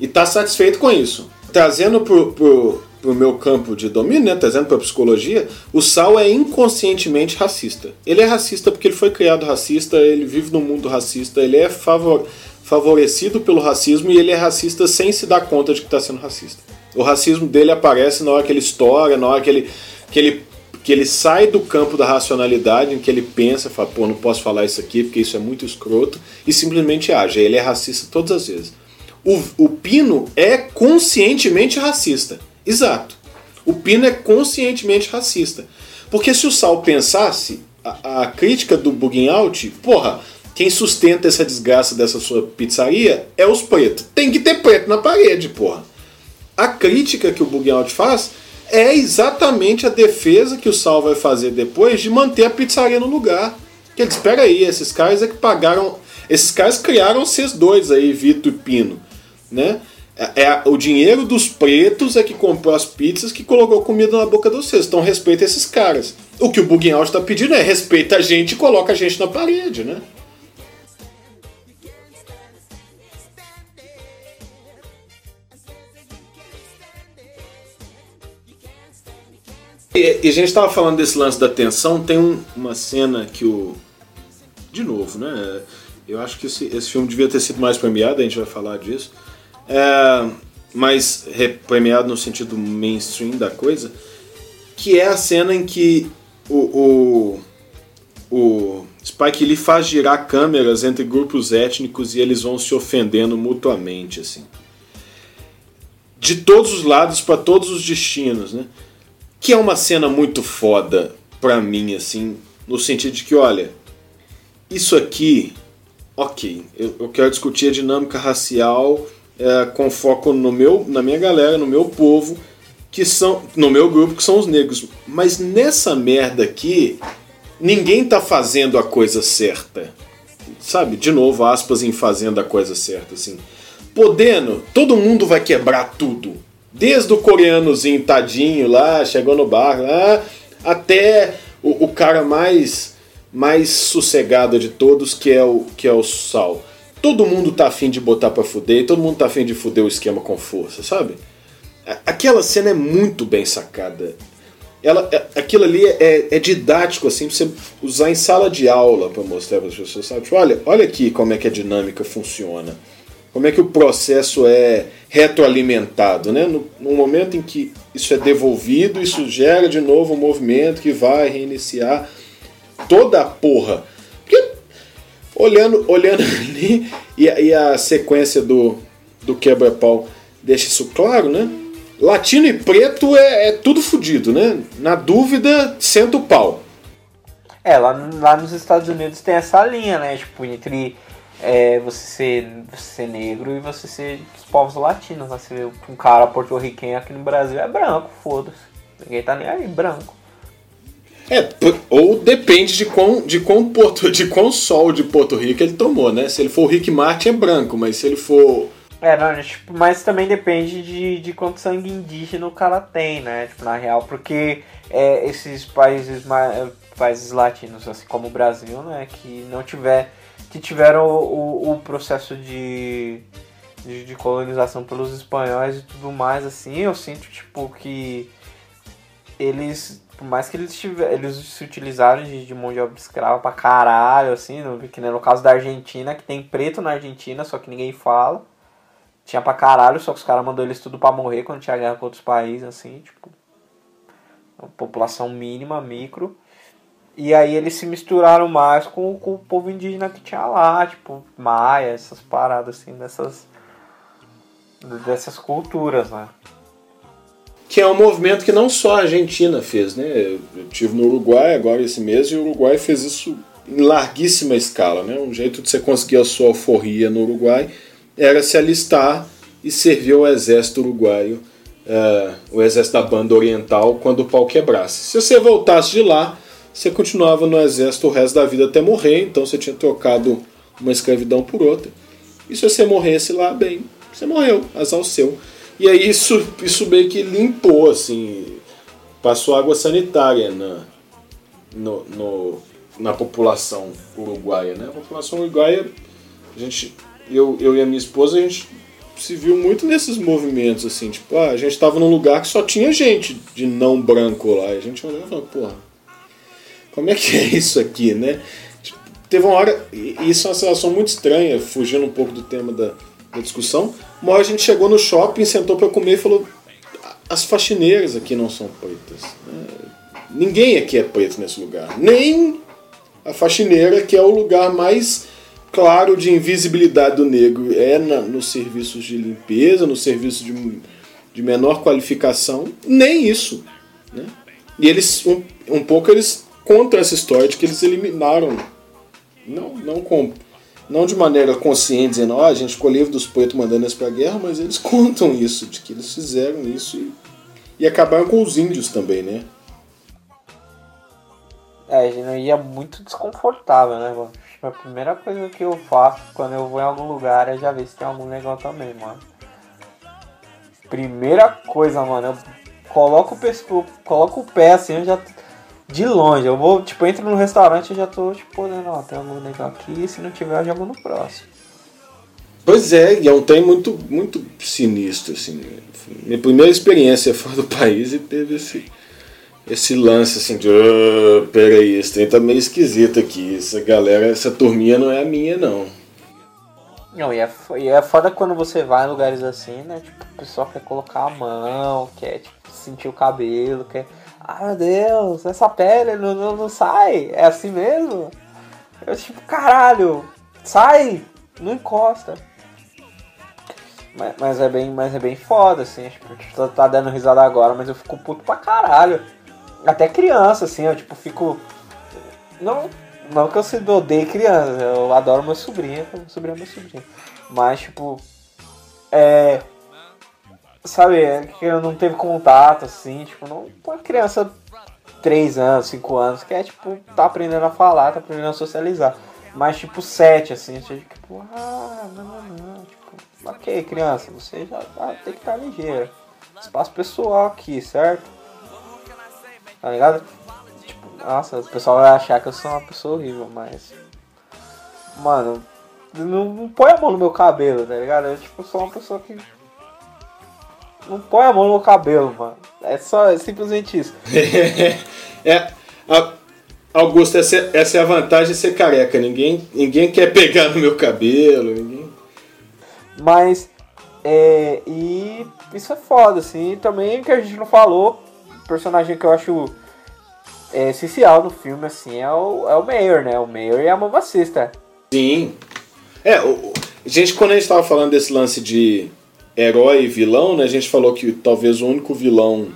E está satisfeito com isso. Trazendo pro, pro, pro meu campo de domínio, né, trazendo para psicologia, o Sal é inconscientemente racista. Ele é racista porque ele foi criado racista, ele vive num mundo racista, ele é favor, favorecido pelo racismo e ele é racista sem se dar conta de que está sendo racista. O racismo dele aparece na hora que ele estoura, na hora que ele, que ele, que ele sai do campo da racionalidade, em que ele pensa, fala, pô, não posso falar isso aqui porque isso é muito escroto, e simplesmente age. Ele é racista todas as vezes. O, o Pino é conscientemente racista. Exato. O Pino é conscientemente racista. Porque se o Sal pensasse, a, a crítica do Bugging Out, porra, quem sustenta essa desgraça dessa sua pizzaria é os pretos. Tem que ter preto na parede, porra a crítica que o Bug Out faz é exatamente a defesa que o Sal vai fazer depois de manter a pizzaria no lugar. Que ele espera aí, esses caras é que pagaram. Esses caras criaram esses dois aí, Vitor e Pino. Né? É, é, o dinheiro dos pretos é que comprou as pizzas que colocou comida na boca de vocês. Então respeita esses caras. O que o Bugging está pedindo é respeita a gente e coloca a gente na parede, né? E, e a gente estava falando desse lance da tensão, tem um, uma cena que o. De novo, né? Eu acho que esse, esse filme devia ter sido mais premiado, a gente vai falar disso. É, mais premiado no sentido mainstream da coisa, que é a cena em que o, o, o Spike Lee faz girar câmeras entre grupos étnicos e eles vão se ofendendo mutuamente, assim. De todos os lados, para todos os destinos, né? Que é uma cena muito foda pra mim, assim, no sentido de que, olha, isso aqui, ok, eu, eu quero discutir a dinâmica racial é, com foco no meu, na minha galera, no meu povo, que são, no meu grupo, que são os negros. Mas nessa merda aqui, ninguém tá fazendo a coisa certa. Sabe? De novo, aspas em fazendo a coisa certa, assim. Podendo, todo mundo vai quebrar tudo Desde o coreanozinho tadinho lá, chegou no bar lá, até o, o, cara mais mais sossegado de todos, que é o que é o Sal. Todo mundo tá afim de botar pra fuder, todo mundo tá afim de fuder o esquema com força, sabe? Aquela cena é muito bem sacada. Ela, é, aquilo ali é, é didático, assim, pra você usar em sala de aula para mostrar para as pessoas, sabe? Tipo, olha, olha aqui como é que a dinâmica funciona como é que o processo é retroalimentado, né? No, no, momento em que isso é devolvido, isso gera de novo um movimento que vai reiniciar toda a porra. Olhando, olhando [laughs] ali e, a, e a sequência do, do quebra-pau deixa isso claro, né? Latino e preto é, é tudo fodido, né? Na dúvida, senta o pau. É, lá, lá nos Estados Unidos tem essa linha, né? Tipo, entre é você ser, você ser negro e você ser dos povos latinos. Né? Você vê um cara porto-riquenho aqui no Brasil é branco, foda-se. Ninguém tá nem aí, branco. É, ou depende de quão, de quão, Porto, de quão sol de Porto Rico ele tomou, né? Se ele for o Rick Martin é branco, mas se ele for É, não, tipo, mas também depende de, de quanto sangue indígena o cara tem, né? Tipo, na real, porque é, esses países, mais, países latinos, assim como o Brasil, né? Que não tiver. que tiveram o, o, o processo de, de, de colonização pelos espanhóis e tudo mais, assim, eu sinto, tipo, que eles por mais que eles, tiver, eles se utilizaram de, de mão de obra escrava pra caralho, assim, no, que nem no caso da Argentina, que tem preto na Argentina, só que ninguém fala. Tinha pra caralho, só que os caras mandou eles tudo pra morrer quando tinha guerra com outros países, assim, tipo. População mínima, micro. E aí eles se misturaram mais com, com o povo indígena que tinha lá, tipo, maia, essas paradas, assim, dessas. dessas culturas, né? Que é um movimento que não só a Argentina fez, né? Eu tive no Uruguai agora esse mês e o Uruguai fez isso em larguíssima escala, né? Um jeito de você conseguir a sua alforria no Uruguai era se alistar e servir ao exército uruguaio, uh, o exército da banda oriental, quando o pau quebrasse. Se você voltasse de lá, você continuava no exército o resto da vida até morrer, então você tinha trocado uma escravidão por outra. E se você morresse lá, bem, você morreu, azar o seu. E aí isso, isso meio que limpou, assim, passou água sanitária na, no, no, na população uruguaia, né? A população uruguaia, a gente, eu, eu e a minha esposa, a gente se viu muito nesses movimentos, assim, tipo, ah, a gente estava num lugar que só tinha gente de não branco lá, e a gente olhava e falava, porra, como é que é isso aqui, né? Tipo, teve uma hora, e isso é uma situação muito estranha, fugindo um pouco do tema da, da discussão, uma hora a gente chegou no shopping, sentou para comer e falou: as faxineiras aqui não são pretas. Né? Ninguém aqui é preto nesse lugar. Nem a faxineira, que é o lugar mais claro de invisibilidade do negro. É na, nos serviços de limpeza, nos serviços de, de menor qualificação. Nem isso. Né? E eles, um, um pouco, eles contam essa história de que eles eliminaram. Não, não com não de maneira consciente, dizendo, ó, oh, a gente ficou livre dos pretos mandando eles pra guerra, mas eles [laughs] contam isso, de que eles fizeram isso e, e acabaram com os índios também, né? É, e é muito desconfortável, né, mano? A primeira coisa que eu faço quando eu vou em algum lugar é já ver se tem algum legal também, mano. Primeira coisa, mano, eu coloco o, pesco, coloco o pé assim, eu já de longe. Eu vou, tipo, entro no restaurante e já tô, tipo, olhando, ó, tem algum legal aqui, se não tiver, eu vou no próximo. Pois é, e é um trem muito, muito sinistro, assim. Minha primeira experiência fora do [laughs] país e teve esse, esse lance, assim, de, oh, peraí, esse trem tá meio esquisito aqui, essa galera, essa turminha não é a minha, não. Não, e é, e é foda quando você vai em lugares assim, né, tipo, o pessoal quer colocar a mão, quer, tipo, sentir o cabelo, quer ah meu Deus, essa pele não, não, não sai, é assim mesmo? Eu tipo, caralho, sai, não encosta. Mas, mas, é bem, mas é bem foda, assim, tipo, tá, tá dando risada agora, mas eu fico puto pra caralho. Até criança, assim, eu tipo, fico. Não, não que eu se odeie criança, eu adoro meu sobrinho, meu sobrinho é meu sobrinho. Mas tipo. É sabe, é que não teve contato, assim, tipo, não. Uma criança 3 anos, 5 anos, que é tipo, tá aprendendo a falar, tá aprendendo a socializar. Mas tipo 7, assim, tipo, ah, não, não, não, tipo, ok, criança, você já vai ter que estar tá ligeiro. Espaço pessoal aqui, certo? Tá ligado? Tipo, nossa, o pessoal vai achar que eu sou uma pessoa horrível, mas. Mano, não, não põe a mão no meu cabelo, tá ligado? Eu tipo sou uma pessoa que não põe a mão no cabelo, mano. É só é simplesmente isso. [laughs] é, a, Augusto, essa, é, essa é a vantagem de ser careca. Ninguém, ninguém quer pegar no meu cabelo. Ninguém... Mas, é, e isso é foda, assim. E também que a gente não falou, personagem que eu acho é, essencial no filme, assim, é o, é o Mayor, né? O Mayor e a mamacista. Sim. É, o, gente, quando a gente tava falando desse lance de herói e vilão, né? A gente falou que talvez o único vilão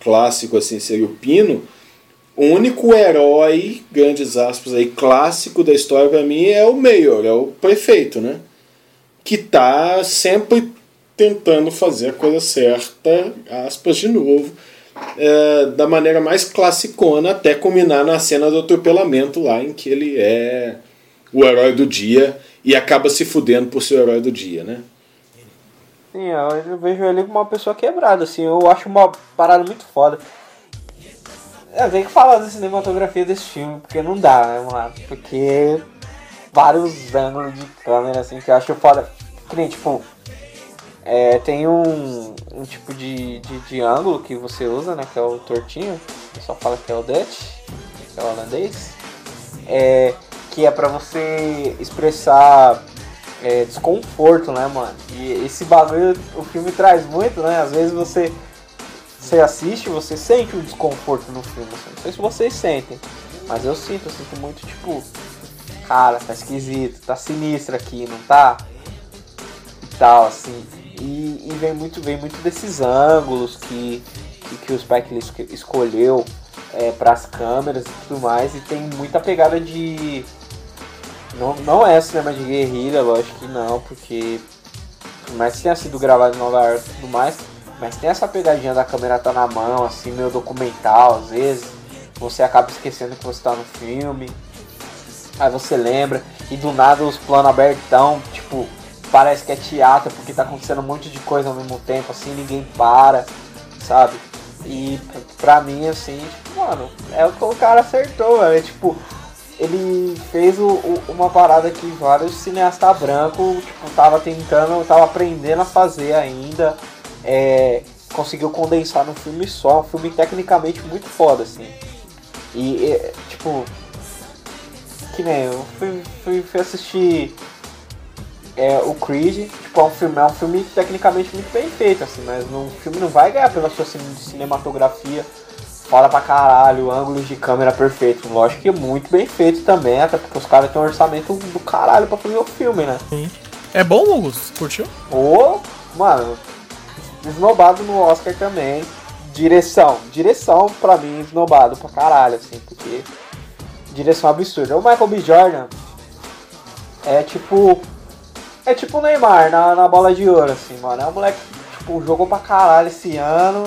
clássico assim seria o Pino. O único herói, grandes aspas aí, clássico da história para mim é o Mayor, é o prefeito, né? Que tá sempre tentando fazer a coisa certa, aspas de novo, é, da maneira mais classicona, até culminar na cena do atropelamento lá, em que ele é o herói do dia e acaba se fudendo por ser o herói do dia, né? Sim, eu vejo ele como uma pessoa quebrada, assim, eu acho uma parada muito foda. Eu tenho que falar da cinematografia desse filme, porque não dá, né, mano? Porque vários ângulos de câmera, assim, que eu acho foda. Que nem, tipo, é, tem um, um tipo de, de, de, ângulo que você usa, né? Que é o tortinho. Pessoal fala que é o Dutch, que é o holandês. É, que é pra você expressar é, desconforto, né, mano? E esse bagulho o filme traz muito, né? Às vezes você, você assiste, você sente um desconforto no filme. Assim. Não sei se vocês sentem, mas eu sinto, eu sinto muito, tipo, cara, tá esquisito, tá sinistro aqui, não tá? E tal, assim. E, e vem muito, vem muito desses ângulos que, que, que o Spike Lee escolheu é, para as câmeras e tudo mais. E tem muita pegada de não, não é cinema de guerrilha, lógico que não, porque por mais que tenha sido gravado em Nova York e tudo mais, mas tem essa pegadinha da câmera tá na mão, assim, meio documental, às vezes. Você acaba esquecendo que você tá no filme. Aí você lembra, e do nada os planos abertão, tipo, parece que é teatro, porque tá acontecendo um monte de coisa ao mesmo tempo, assim, ninguém para, sabe? E pra mim, assim, tipo, mano, é o que o cara acertou, velho. É, tipo, ele fez o, o, uma parada que vários cineastas brancos tipo, tava tentando, tava aprendendo a fazer ainda. É, conseguiu condensar num filme só, um filme tecnicamente muito foda, assim. E, tipo, que nem eu fui, fui, fui assistir é, o Creed, tipo, é um filme, é um filme tecnicamente muito bem feito, assim, mas o filme não vai ganhar pela sua cinematografia foda pra caralho, ângulos de câmera perfeito. Lógico que é muito bem feito também, até porque os caras têm um orçamento do caralho pra fazer o filme, né? Sim. É bom, Hugo? Curtiu? Ô, mano, esnobado no Oscar também. Direção, direção pra mim esnobado pra caralho, assim, porque direção absurda. O Michael B. Jordan é tipo. É tipo o Neymar na, na bola de ouro, assim, mano. É um moleque que tipo, jogou pra caralho esse ano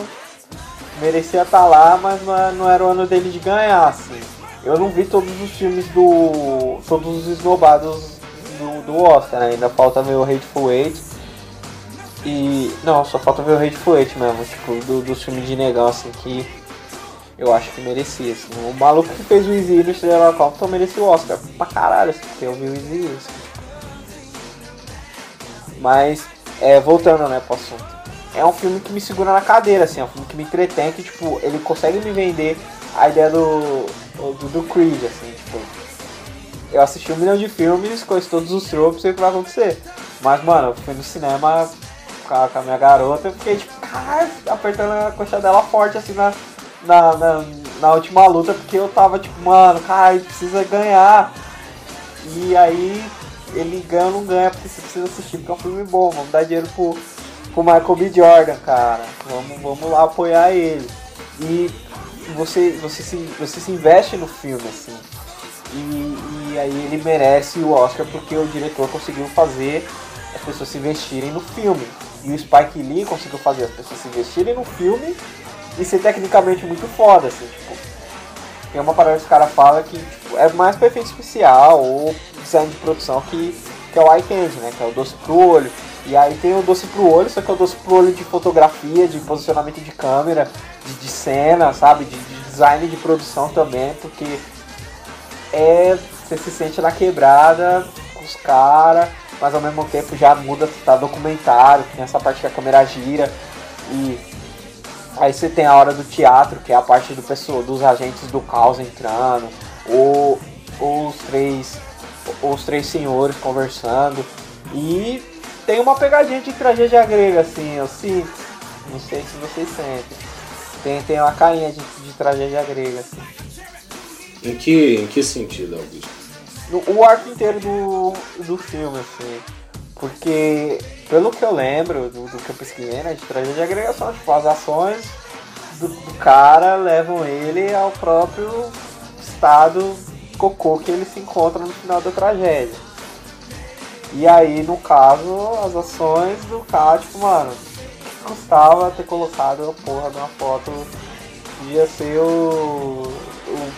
merecia estar tá lá, mas não era o ano dele de ganhar, assim. Eu não vi todos os filmes do. todos os esnobados do, do Oscar, né? ainda falta ver o Hateful Eight. E. Não, só falta ver o Hateful Eight mesmo, tipo, do, dos filmes de negão, assim, que eu acho que merecia, assim. O maluco que fez o no Estrela Compton merecia o Oscar pra caralho, assim, porque eu vi o Easy assim. Mas, é, voltando, né, pro assunto é um filme que me segura na cadeira, assim, é um filme que me entretém, que, tipo, ele consegue me vender a ideia do, do, do Creed, assim, tipo, eu assisti um milhão de filmes, conheço todos os tropes e o que vai acontecer. Mas, mano, eu fui no cinema com a, com a minha garota, eu fiquei, tipo, cara, apertando a coxa dela forte, assim, na, na, na, na última luta, porque eu tava, tipo, mano, cara, ele precisa ganhar. E aí, ele ganha ou não ganha, porque você precisa assistir, porque é um filme bom, vamos dar dinheiro pro com o Michael B. Jordan, cara. Vamos, vamos lá apoiar ele. E você, você, se, você se investe no filme, assim. E, e aí ele merece o Oscar porque o diretor conseguiu fazer as pessoas se investirem no filme. E o Spike Lee conseguiu fazer as pessoas se investirem no filme e ser tecnicamente muito foda, assim, tipo. Tem uma parada que os caras falam que tipo, é mais para efeito especial ou design de produção que, que é o eye candy, né? Que é o doce pro olho. E aí tem o doce pro olho, só que é o doce pro olho de fotografia, de posicionamento de câmera, de, de cena, sabe? De, de, design de produção também, porque é. Você se sente na quebrada com os caras, mas ao mesmo tempo já muda, tá documentário, tem essa parte que a câmera gira e aí você tem a hora do teatro, que é a parte do pessoal, dos agentes do caos entrando, ou, ou os três os três senhores conversando e tem uma pegadinha de tragédia grega, assim, eu sinto. Não sei se vocês sentem. Tem, tem uma carinha de, de tragédia grega, assim. Em que, em que sentido, Augusto? No, o arco inteiro do, do filme, assim. Porque, pelo que eu lembro, do, do que eu pesquisei, né, de tragédia grega são tipo, as ações do, do cara levam ele ao próprio estado cocô que ele se encontra no final da tragédia. E aí, no caso, as ações do cara, tipo, mano, custava ter colocado a porra de uma foto ia ser o, o,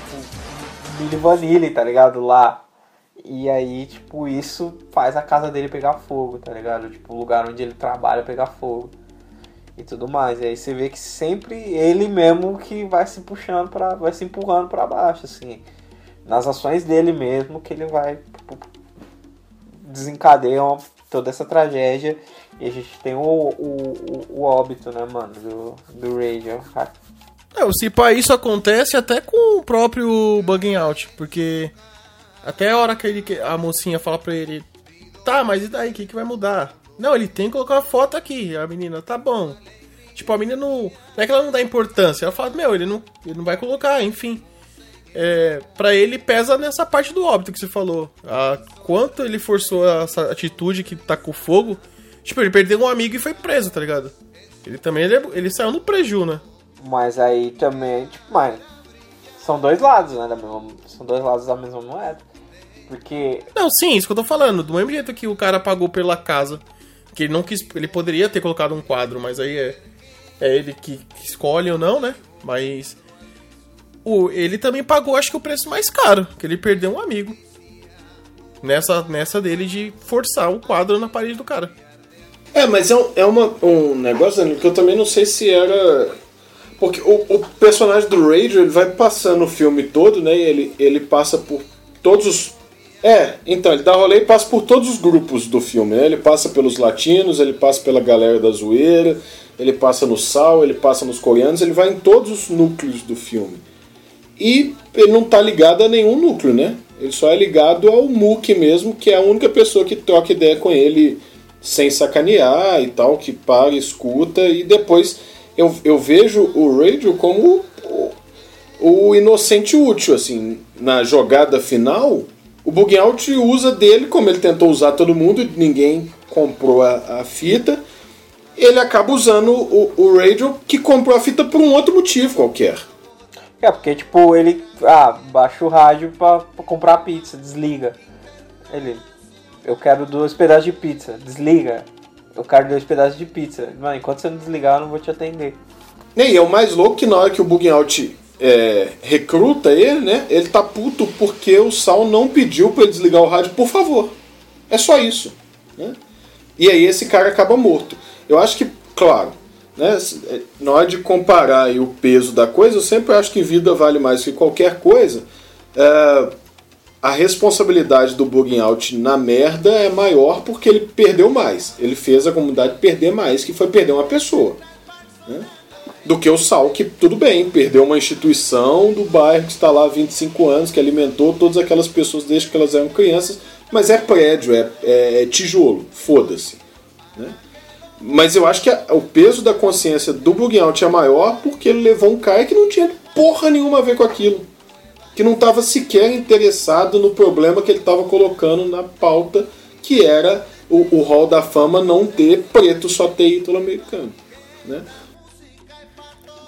Billy Vanilli, tá ligado? Lá. E aí, tipo, isso faz a casa dele pegar fogo, tá ligado? Tipo, o lugar onde ele trabalha pegar fogo. E tudo mais. E aí você vê que sempre ele mesmo que vai se puxando para vai se empurrando para baixo, assim. Nas ações dele mesmo que ele vai tipo, desencadeia toda essa tragédia. E a gente tem o, o, o, óbito, né, mano, do, do Radio. É, o Cipa isso acontece até com o próprio Bugging Out, porque até a hora que ele, a mocinha fala pra ele, tá, mas e daí, o que, que vai mudar? Não, ele tem que colocar uma foto aqui. A menina, tá bom. Tipo, a menina não. Não é que ela não dá importância. Ela fala, meu, ele não, ele não vai colocar, enfim. É, para ele pesa nessa parte do óbito que você falou. A, quanto ele forçou essa atitude que tá com fogo. Tipo, ele perdeu um amigo e foi preso, tá ligado? Ele também ele, ele saiu no preju, né? Mas aí também, tipo, mas são dois lados, né? Mesma, são dois lados da mesma moeda. Porque. Não, sim, isso que eu tô falando. Do mesmo jeito que o cara pagou pela casa que ele não quis. Ele poderia ter colocado um quadro, mas aí é, é ele que, que escolhe ou não, né? Mas. O, ele também pagou, acho que o preço mais caro, que ele perdeu um amigo. Nessa, nessa dele de forçar o quadro na parede do cara. É, mas é, um, é uma, um negócio que eu também não sei se era. Porque o, o personagem do Rager ele vai passando o filme todo, né? E ele, ele passa por todos os é, então, ele dá rolê e passa por todos os grupos do filme, né? Ele passa pelos latinos, ele passa pela galera da zoeira, ele passa no sal, ele passa nos coreanos, ele vai em todos os núcleos do filme. E ele não tá ligado a nenhum núcleo, né? Ele só é ligado ao Mook mesmo, que é a única pessoa que troca ideia com ele sem sacanear e tal, que para, escuta, e depois eu, eu vejo o Radio como o, o inocente útil, assim, na jogada final o Bug Out usa dele, como ele tentou usar todo mundo, ninguém comprou a, a fita. Ele acaba usando o, o radio que comprou a fita por um outro motivo qualquer. É, porque tipo, ele. Ah, baixa o rádio pra, pra comprar pizza, desliga. Ele. Eu quero dois pedaços de pizza, desliga. Eu quero dois pedaços de pizza. Mano, enquanto você não desligar, eu não vou te atender. E é o mais louco que na hora que o Bug Out é, recruta ele, né? Ele tá puto porque o Sal não pediu para ele desligar o rádio, por favor. É só isso. Né? E aí esse cara acaba morto. Eu acho que, claro, né, é, na hora de comparar o peso da coisa, eu sempre acho que vida vale mais que qualquer coisa. É, a responsabilidade do bugging out na merda é maior porque ele perdeu mais. Ele fez a comunidade perder mais, que foi perder uma pessoa. Né? do que o Sal, que tudo bem, perdeu uma instituição do bairro que está lá há 25 anos, que alimentou todas aquelas pessoas desde que elas eram crianças, mas é prédio, é, é, é tijolo, foda-se. Né? Mas eu acho que a, o peso da consciência do Bugout é maior porque ele levou um cara que não tinha porra nenhuma a ver com aquilo. Que não estava sequer interessado no problema que ele estava colocando na pauta, que era o, o hall da fama não ter preto, só ter ítalo-americano. Né?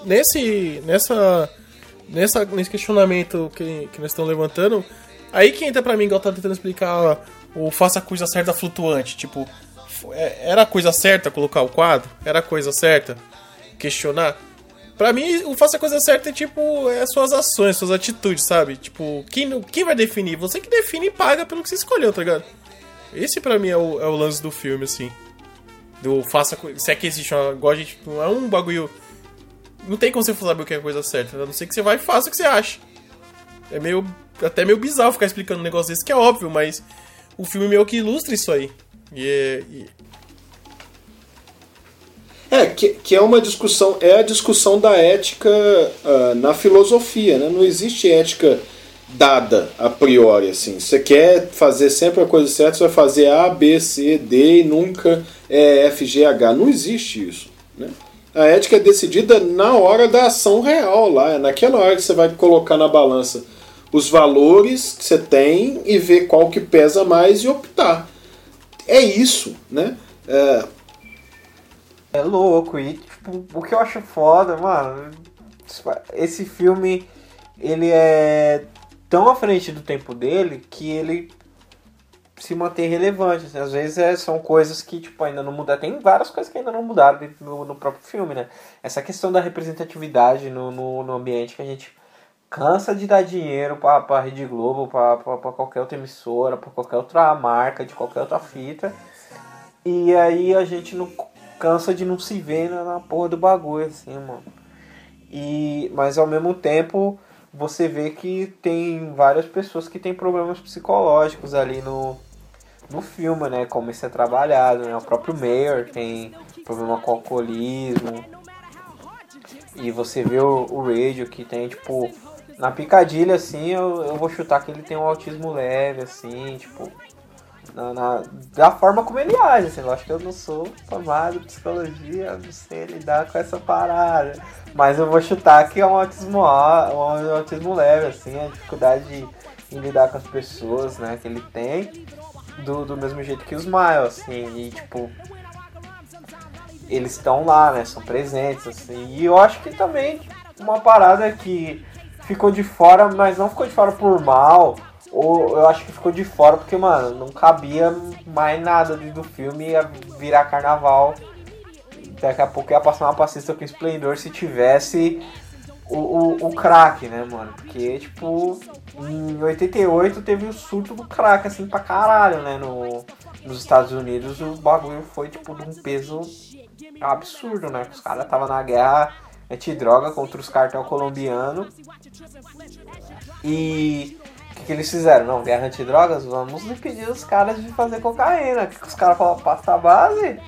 nesse, nessa, nessa, nesse questionamento que, que nós estamos levantando, aí que entra pra mim, igual tá tentando explicar o faça a coisa certa flutuante. Tipo, era a coisa certa colocar o quadro? Era a coisa certa questionar? Pra mim, o faça a coisa certa é tipo, é suas ações, suas atitudes, sabe? Tipo, quem, quem vai definir? Você que define e paga pelo que você escolheu, tá ligado? Esse pra mim é o, é o lance do filme, assim. Do faça. Se é que existe uma. Igual a gente. Não é um bagulho não tem como você saber o que é a coisa certa, a não ser que você vai e faça o que você acha. É meio. até meio bizarro ficar explicando um negócio desse que é óbvio, mas o filme meio que ilustra isso aí. E é. E... É, que, que é uma discussão, é a discussão da ética uh, na filosofia, né? Não existe ética dada a priori, assim. Você quer fazer sempre a coisa certa, você vai fazer A, B, C, D e nunca é F, G, H. Não existe isso, né? A ética é decidida na hora da ação real lá, é naquela hora que você vai colocar na balança os valores que você tem e ver qual que pesa mais e optar. É isso, né? É, é louco, e tipo, o que eu acho foda, mano, esse filme ele é tão à frente do tempo dele que ele se manter relevante. Assim. Às vezes é, são coisas que tipo, ainda não mudaram. Tem várias coisas que ainda não mudaram no, no próprio filme, né? Essa questão da representatividade no, no, no, ambiente que a gente cansa de dar dinheiro pra, pra Rede Globo, pra, pra, pra qualquer outra emissora, pra qualquer outra marca, de qualquer outra fita. E aí a gente não cansa de não se ver na, na porra do bagulho, assim, mano. E, mas ao mesmo tempo você vê que tem várias pessoas que têm problemas psicológicos ali no, no filme, né? Como isso é trabalhado, né? O próprio Mayor tem problema com alcoolismo. E você vê o, o Radio que tem, tipo, na picadilha, assim, eu, eu vou chutar que ele tem um autismo leve, assim, tipo, na, na, da forma como ele age, assim, lógico que eu não sou formado em psicologia, não sei lidar com essa parada, mas eu vou chutar que é um autismo, um autismo leve, assim, a dificuldade de, em lidar com as pessoas, né, que ele tem, do, do mesmo jeito que os Miles, assim, e tipo, eles estão lá, né, são presentes, assim, e eu acho que também uma parada que ficou de fora, mas não ficou de fora por mal, ou eu acho que ficou de fora porque, mano, não cabia mais nada do filme ia virar carnaval. Daqui a pouco ia passar uma passista com esplendor se tivesse o, o, o crack, né, mano? Porque, tipo, em 88 teve o surto do crack, assim, pra caralho, né? No, nos Estados Unidos o bagulho foi, tipo, de um peso absurdo, né? Os caras estavam na guerra antidroga contra os cartel colombiano. E o que, que, eles fizeram? Não, guerra antidrogas, vamos impedir os caras de fazer cocaína. Que, que os caras falam? Pasta base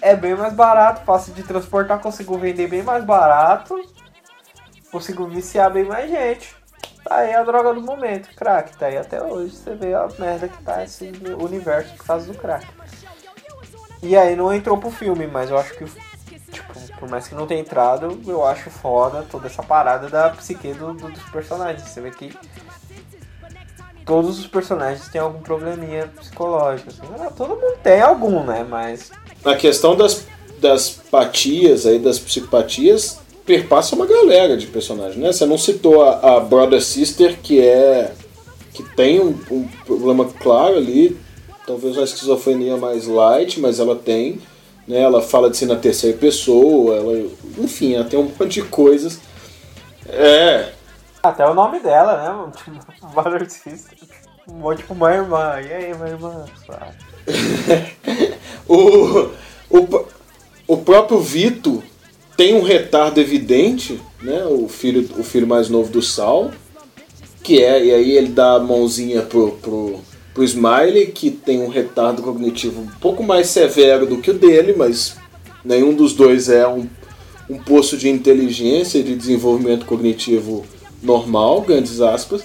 é bem mais barato, fácil de transportar, consigo vender bem mais barato, consigo viciar bem mais gente. Tá aí a droga do momento, crack. Tá aí até hoje. Você vê a merda que tá esse universo por causa do crack. E aí não entrou pro filme, mas eu acho que, tipo, por mais que não tenha entrado, eu acho foda toda essa parada da psique do, do, dos personagens. Você vê que todos os personagens têm algum probleminha psicológico. Assim. Todo mundo tem algum, né? Mas. A questão das, das patias aí, das psicopatias, perpassa uma galera de personagens, né? Você não citou a, a Brother Sister, que é. que tem um, um problema claro ali, talvez uma esquizofrenia mais light, mas ela tem. Né? Ela fala de si na terceira pessoa, ela, enfim, ela tem um monte de coisas. É. Até o nome dela, né? Tipo, [laughs] Brother Sister. Tipo, uma irmã. E aí, minha irmã? [laughs] o, o, o próprio Vito tem um retardo evidente, né? O filho, o filho mais novo do Sal, que é, e aí ele dá a mãozinha pro, pro, pro Smiley, que tem um retardo cognitivo um pouco mais severo do que o dele, mas nenhum dos dois é um, um poço de inteligência e de desenvolvimento cognitivo normal, grandes aspas.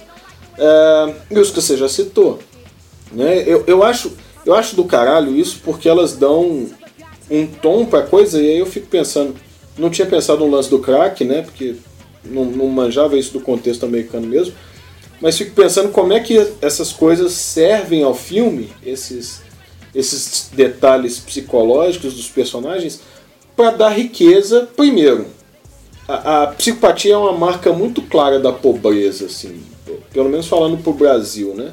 É, e os que você já citou. Né? Eu, eu, acho, eu acho do caralho isso porque elas dão um tom pra coisa e aí eu fico pensando não tinha pensado no lance do crack, né? Porque não, não manjava isso do contexto americano mesmo. Mas fico pensando como é que essas coisas servem ao filme, esses, esses detalhes psicológicos dos personagens, para dar riqueza. Primeiro, a, a, psicopatia é uma marca muito clara da pobreza, assim, pelo menos falando para o Brasil, né?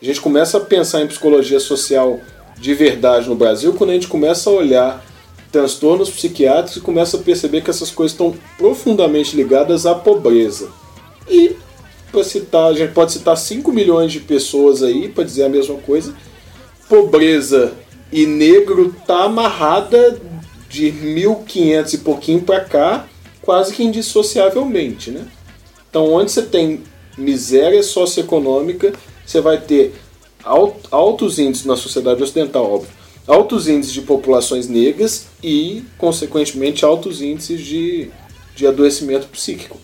A gente começa a pensar em psicologia social de verdade no Brasil quando a gente começa a olhar transtornos psiquiátricos e começa a perceber que essas coisas estão profundamente ligadas à pobreza. E para citar, a gente pode citar 5 milhões de pessoas aí para dizer a mesma coisa. Pobreza e negro tá amarrada de 1500 e pouquinho para cá, quase que indissociavelmente, né? Então, onde você tem miséria socioeconômica, você vai ter altos índices na sociedade ocidental, óbvio altos índices de populações negras e, consequentemente, altos índices de, de adoecimento psíquico.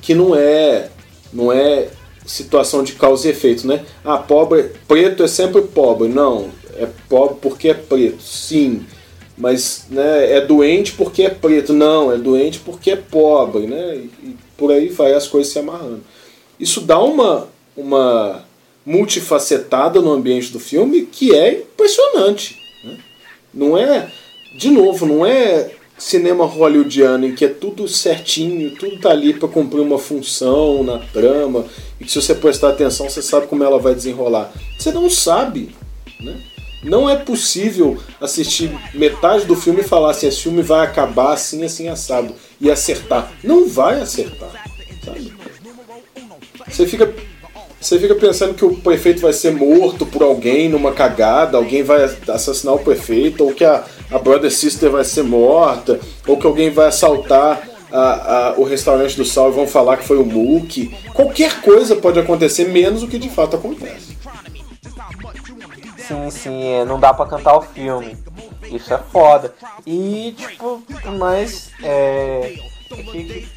Que não é, não é situação de causa e efeito, né? Ah, pobre, preto é sempre pobre. Não, é pobre porque é preto, sim. Mas né, é doente porque é preto. Não, é doente porque é pobre, né? E, e por aí vai as coisas se amarrando. Isso dá uma, uma multifacetada no ambiente do filme que é impressionante. Né? Não é, de novo, não é cinema hollywoodiano em que é tudo certinho, tudo tá ali para cumprir uma função na trama e que se você prestar atenção você sabe como ela vai desenrolar. Você não sabe, né? Não é possível assistir metade do filme e falar assim, esse filme vai acabar assim, assim, assado, e acertar. Não vai acertar, sabe? Você fica, você fica pensando que o prefeito vai ser morto por alguém numa cagada, alguém vai assassinar o prefeito, ou que a, a Brother Sister vai ser morta, ou que alguém vai assaltar a, a, o restaurante do Sal e vão falar que foi o Mookie. Qualquer coisa pode acontecer, menos o que de fato acontece. Sim, sim, é, não dá pra cantar o filme. Isso é foda. E, tipo, mas é,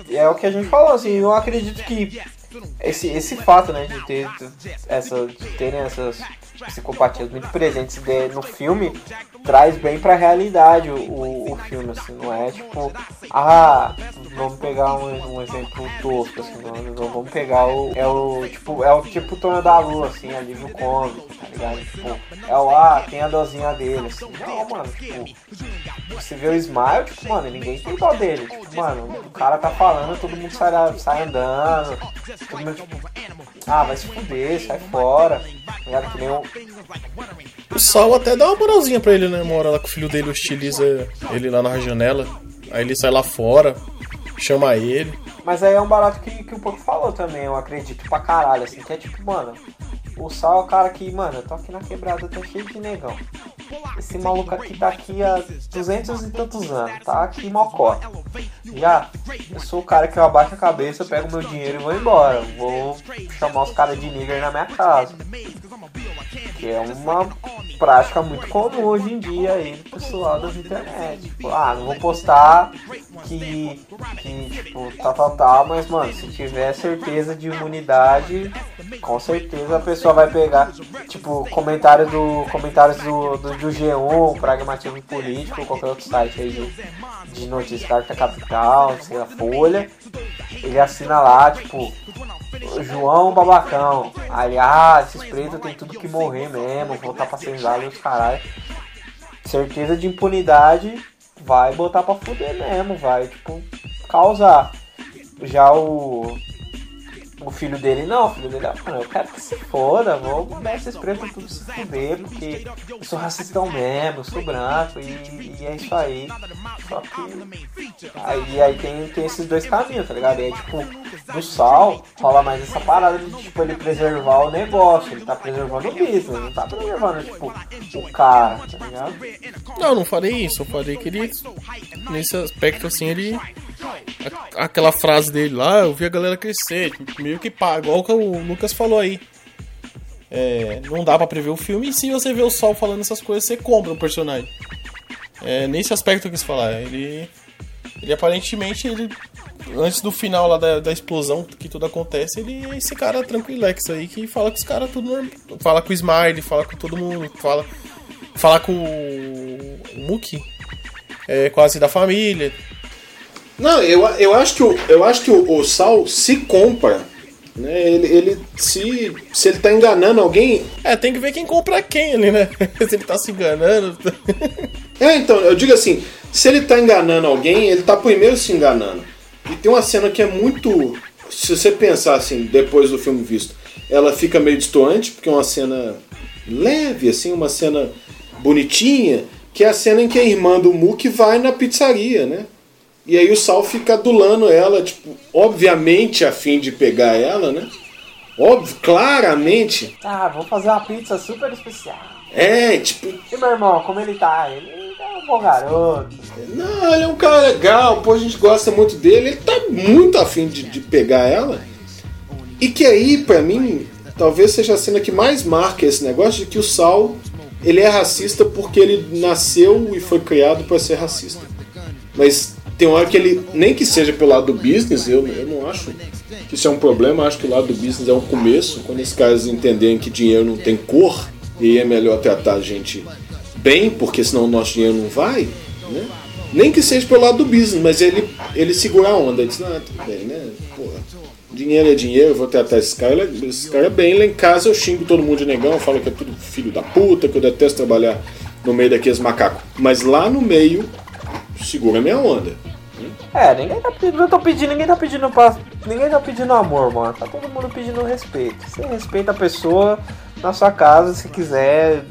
é, é o que a gente falou, assim, eu acredito que esse, esse fato, né, de ter essa, de terem essas psicopatias muito presentes no filme traz bem pra realidade o, o, filme, assim, não é tipo, ah, vamos pegar um, um exemplo tosco, assim, não, não, vamos pegar o. É o tipo, é o tipo Torno da Lua, assim, alívio cômico, tá ligado? Tipo, é o ah, tem a dozinha dele, assim. Não, mano, tipo, você vê o Smile, tipo, mano, ninguém tem dó dele. Tipo, mano, o cara tá falando, todo mundo sai, sai andando, ah, vai se fuder, sai fora. Ligado? Que nem o, o Sal até dá uma moralzinha pra ele, né? Uma hora lá que o filho dele hostiliza ele lá na janela. Aí ele sai lá fora, chama ele. Mas aí é um barato que, que o Pouco falou também, eu acredito pra caralho, assim, que é tipo, mano, o Sal é o cara que, mano, eu tô aqui na quebrada, tô cheio de negão. Esse maluco aqui tá aqui há 200 e tantos anos, tá aqui mocó. Já, eu sou o cara que eu abaixo a cabeça, pego meu dinheiro e vou embora. Vou chamar os caras de nigger na minha casa. Que é uma prática muito comum hoje em dia aí do pessoal das internet. Tipo, ah, não vou postar que, que tipo, tá tal, tal, mas, mano, se tiver certeza de imunidade, com certeza a pessoa vai pegar, tipo, comentário do, comentários do, do, do G1, Pragmatismo Político, qualquer outro site aí de, de notícia, Carta Capital, sei lá, Folha, ele assina lá, tipo, João Babacão. Ah, esses pretos tem tudo que morrer mesmo, voltar pra senzala e os caralho. Certeza de impunidade vai botar pra fuder mesmo, vai, tipo, causar. Já o o filho dele, não, o filho dele, ah, eu quero que se foda, vou mandar esses pretos tudo se fuder, porque eu sou racistão mesmo, eu sou branco e, e é isso aí. Só que. Aí, aí tem, tem esses dois caminhos, tá ligado? E aí, tipo, no sal rola mais essa parada de tipo ele preservar o negócio, ele tá preservando o business, não tá preservando, tipo, o cara, tá ligado? Não, não falei isso, eu falei que ele, nesse aspecto assim, ele aquela frase dele lá, eu vi a galera crescer, meio que paga, igual que o Lucas falou aí. É, não dá para prever o filme, e se você vê o Sol falando essas coisas, você compra o personagem. É, nesse aspecto que eu quis falar, ele. Ele aparentemente, ele, antes do final lá da, da explosão que tudo acontece, ele é esse cara tranquilex aí que fala com os caras tudo normal. Fala com o Smiley, fala com todo mundo, fala, fala com o, Mookie, é, quase da família. Não, eu, eu acho que, o, eu acho que o, o Sal se compra. Né? Ele, ele se, se ele tá enganando alguém. É, tem que ver quem compra quem ali, né? [laughs] se ele tá se enganando. é, então, eu digo assim: se ele tá enganando alguém, ele tá primeiro se enganando. E tem uma cena que é muito. Se você pensar assim, depois do filme visto, ela fica meio distoante, porque é uma cena leve, assim, uma cena bonitinha, que é a cena em que a irmã do Mook vai na pizzaria, né? E aí o Sal fica adulando ela, tipo, obviamente a fim de pegar ela, né? Óbvio, claramente. Ah, vou fazer uma pizza super especial. É, tipo. E meu irmão, como ele tá? Ele é um bom garoto. Não, ele é um cara legal, pô, a gente gosta muito dele. Ele tá muito afim de, de pegar ela. E que aí, pra mim, talvez seja a cena que mais marca esse negócio de que o Sal ele é racista porque ele nasceu e foi criado para ser racista. Mas tem hora que ele, nem que seja pelo lado do business, eu, eu não acho que isso é um problema, acho que o lado do business é um começo, quando esses caras entenderem que dinheiro não tem cor, e é melhor tratar a gente bem, porque senão o nosso dinheiro não vai, né? Nem que seja pelo lado do business, mas ele, ele segura a onda, ele diz, não, tudo bem, né? Porra, dinheiro é dinheiro, eu vou tratar esse cara, esse cara bem, lá em casa eu xingo todo mundo de negão, falo que é tudo filho da puta, que eu detesto trabalhar no meio daqueles macacos. Mas lá no meio, segura a minha onda. É, ninguém tá pedindo, não tô pedindo, ninguém tá pedindo pra, ninguém tá pedindo amor, mano. Tá todo mundo pedindo respeito. Você respeita a pessoa na sua casa, se quiser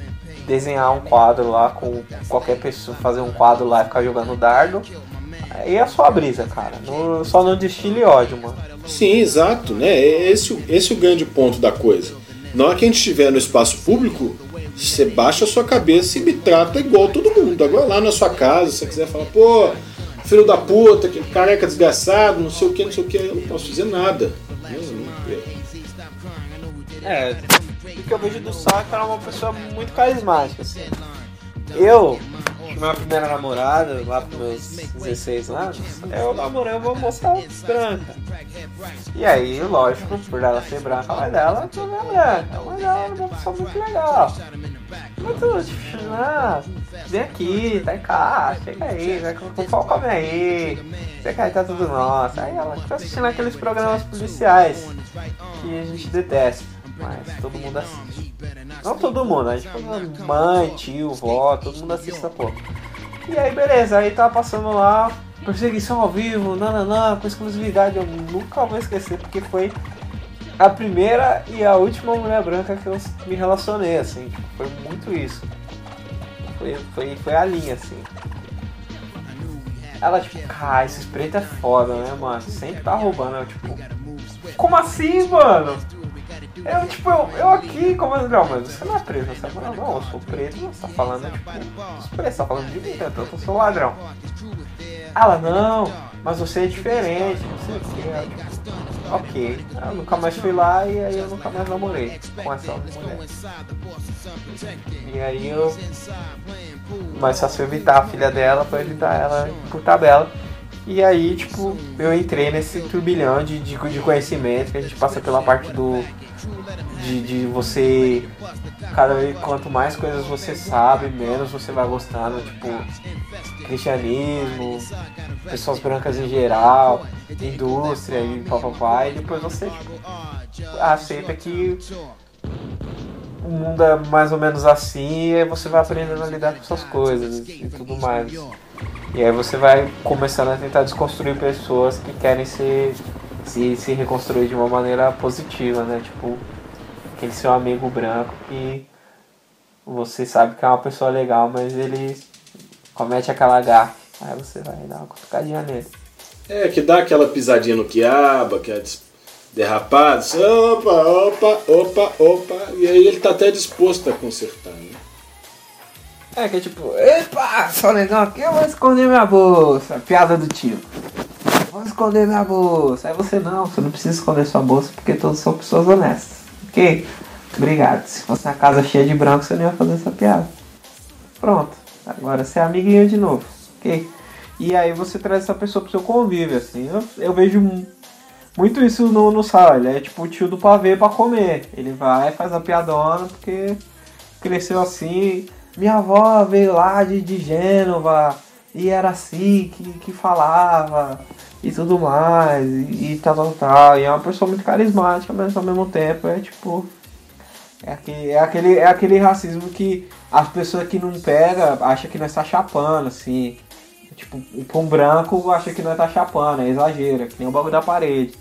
desenhar um quadro lá com qualquer pessoa, fazer um quadro lá e ficar jogando dardo, E a sua brisa, cara. No, só não destile ódio, mano. Sim, exato, né? Esse, esse é o grande ponto da coisa. Na hora que a gente estiver no espaço público, você baixa a sua cabeça e me trata igual todo mundo. Agora lá na sua casa, se você quiser falar, pô, filho da puta, que careca desgraçado, não sei o que, não sei o que, eu não posso dizer nada. É, o que eu vejo do Saka era uma pessoa muito carismática, assim. Eu, minha primeira namorada, lá pros meus 16 anos, eu namorei uma moça branca. E aí, lógico, por ela ser branca, mãe dela também é branca. A mãe dela é uma pessoa muito legal. Muito, tipo, ah, vem aqui, tá em casa, chega aí, vai com come aí, chega aí, tá tudo nosso. Aí ela fica assistindo aqueles programas policiais que a gente detesta, mas todo mundo assiste. Não todo mundo, a gente mãe, tio, vó, todo mundo assiste essa porra. E aí, beleza, aí tava passando lá, perseguição ao vivo, nananã, com exclusividade, eu nunca vou esquecer, porque foi a primeira e a última mulher branca que eu me relacionei, assim, foi muito isso. Foi, foi, foi a linha, assim. Ela, tipo, cara, esse preto é foda, né, mano? Sempre tá roubando, eu, tipo, como assim, mano? Eu, tipo, eu, eu aqui, como não, mas você não é preto, você tá falando, não, eu sou preto, você tá falando, tipo, os pretos, tá falando de mim, né? então eu sou ladrão. Ela, não, mas você é diferente, não sei o que. Ok, eu nunca mais fui lá e aí eu nunca mais namorei com essa mulher. E aí eu. Mas só se eu evitar a filha dela pra evitar ela por tabela. E aí, tipo, eu entrei nesse turbilhão de, de, de conhecimento que a gente passa pela parte do. De, de você. Cada vez quanto mais coisas você sabe, menos você vai gostando, tipo, cristianismo, pessoas brancas em geral, indústria e papapá, e depois você tipo, aceita que o mundo é mais ou menos assim e você vai aprendendo a lidar com essas coisas e tudo mais. E aí você vai começando a tentar desconstruir pessoas que querem ser, se, se reconstruir de uma maneira positiva, né? Tipo, aquele seu amigo branco que você sabe que é uma pessoa legal, mas ele comete aquela garra. Aí você vai dar uma cutucadinha nele. É, que dá aquela pisadinha no quiaba, que é derrapado. Opa, opa, opa, opa. E aí ele tá até disposto a consertar, né? É, que é tipo, epa, só legal aqui, eu vou esconder minha bolsa. Piada do tio. Vou esconder minha bolsa. Aí você não, você não precisa esconder sua bolsa porque todos são pessoas honestas. Ok? Obrigado. Se fosse uma casa cheia de branco, você não ia fazer essa piada. Pronto. Agora você é amiguinho de novo. Ok? E aí você traz essa pessoa pro seu convívio, assim. Eu, eu vejo muito isso no, no sal. Ele é tipo o tio do pavê pra comer. Ele vai, faz a piadona porque cresceu assim. Minha avó veio lá de, de Gênova e era assim que, que falava e tudo mais. E, e tal, tal, tal. E é uma pessoa muito carismática, mas ao mesmo tempo é tipo. É aquele, é aquele, é aquele racismo que as pessoas que não pega acham que nós tá chapando, assim. Tipo, um branco acha que nós tá chapando, é exagero, é que nem o bagulho da parede.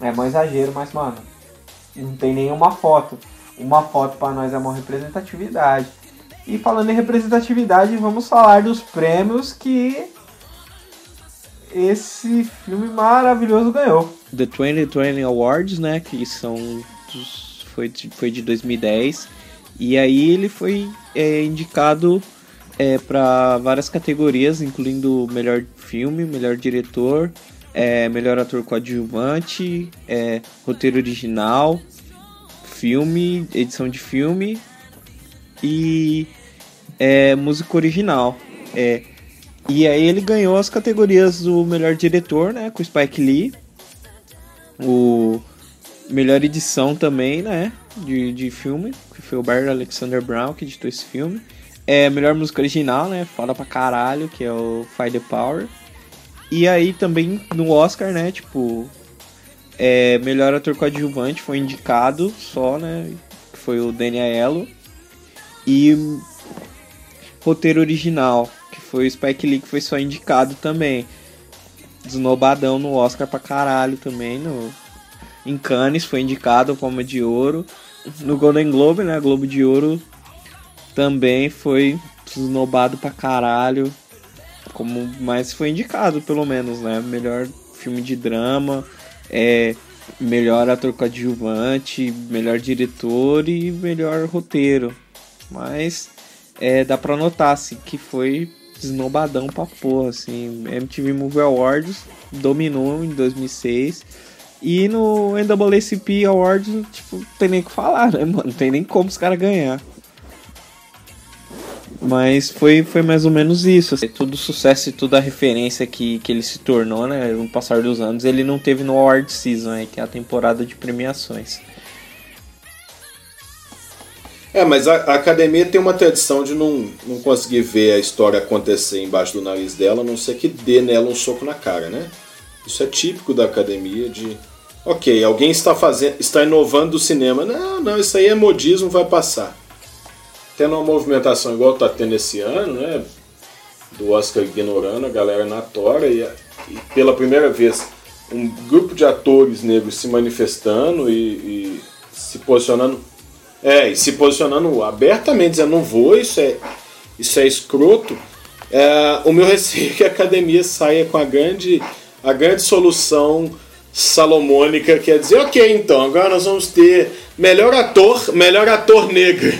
É mais exagero, mas, mano, não tem nenhuma foto. Uma foto para nós é uma representatividade. E falando em representatividade, vamos falar dos prêmios que esse filme maravilhoso ganhou. The 2020 Awards, né, que são dos, foi, foi de 2010. E aí ele foi é, indicado é, para várias categorias, incluindo melhor filme, melhor diretor, é, melhor ator coadjuvante, é, roteiro original, filme, edição de filme e é, música original. É, e aí ele ganhou as categorias do melhor diretor, né, com Spike Lee, o melhor edição também, né, de, de filme, que foi o Barry Alexander Brown que editou esse filme. É, melhor música original, né, foda pra caralho, que é o Fight the Power. E aí também no Oscar, né, tipo, é, melhor ator coadjuvante foi indicado só, né, que foi o Danny Aiello. E roteiro original, foi o Spike Lee, que foi só indicado também. Desnobadão no Oscar pra caralho também, no... Em Cannes foi indicado como de ouro. No Golden Globe, né, Globo de Ouro, também foi desnobado pra caralho como mais foi indicado, pelo menos, né? Melhor filme de drama, é, melhor ator coadjuvante, melhor diretor e melhor roteiro. Mas é, dá pra notar assim, que foi esnobadão pra porra. Assim. MTV Movie Awards dominou em 2006. E no NAACP Awards, tipo, não tem nem o que falar, né, mano? Não tem nem como os caras ganhar. Mas foi, foi mais ou menos isso. Assim. Todo o sucesso e toda a referência que, que ele se tornou, né? No passar dos anos, ele não teve no Award Season, né, que é a temporada de premiações. É, mas a, a, academia tem uma tradição de não, não conseguir ver a história acontecer embaixo do nariz dela, a não ser que dê nela um soco na cara, né? Isso é típico da academia de. Ok, alguém está fazendo. está inovando o cinema. Não, não, isso aí é modismo, vai passar. Tendo uma movimentação igual está tendo esse ano, né? Do Oscar ignorando a galera na tora e, e pela primeira vez um grupo de atores negros se manifestando e, e se posicionando é, e se posicionando abertamente, dizendo não vou, isso é, isso é escroto. É, o meu [laughs] receio é que a academia saia com a grande, a grande solução salomônica, que é dizer, ok, então, agora nós vamos ter melhor ator, melhor ator negro,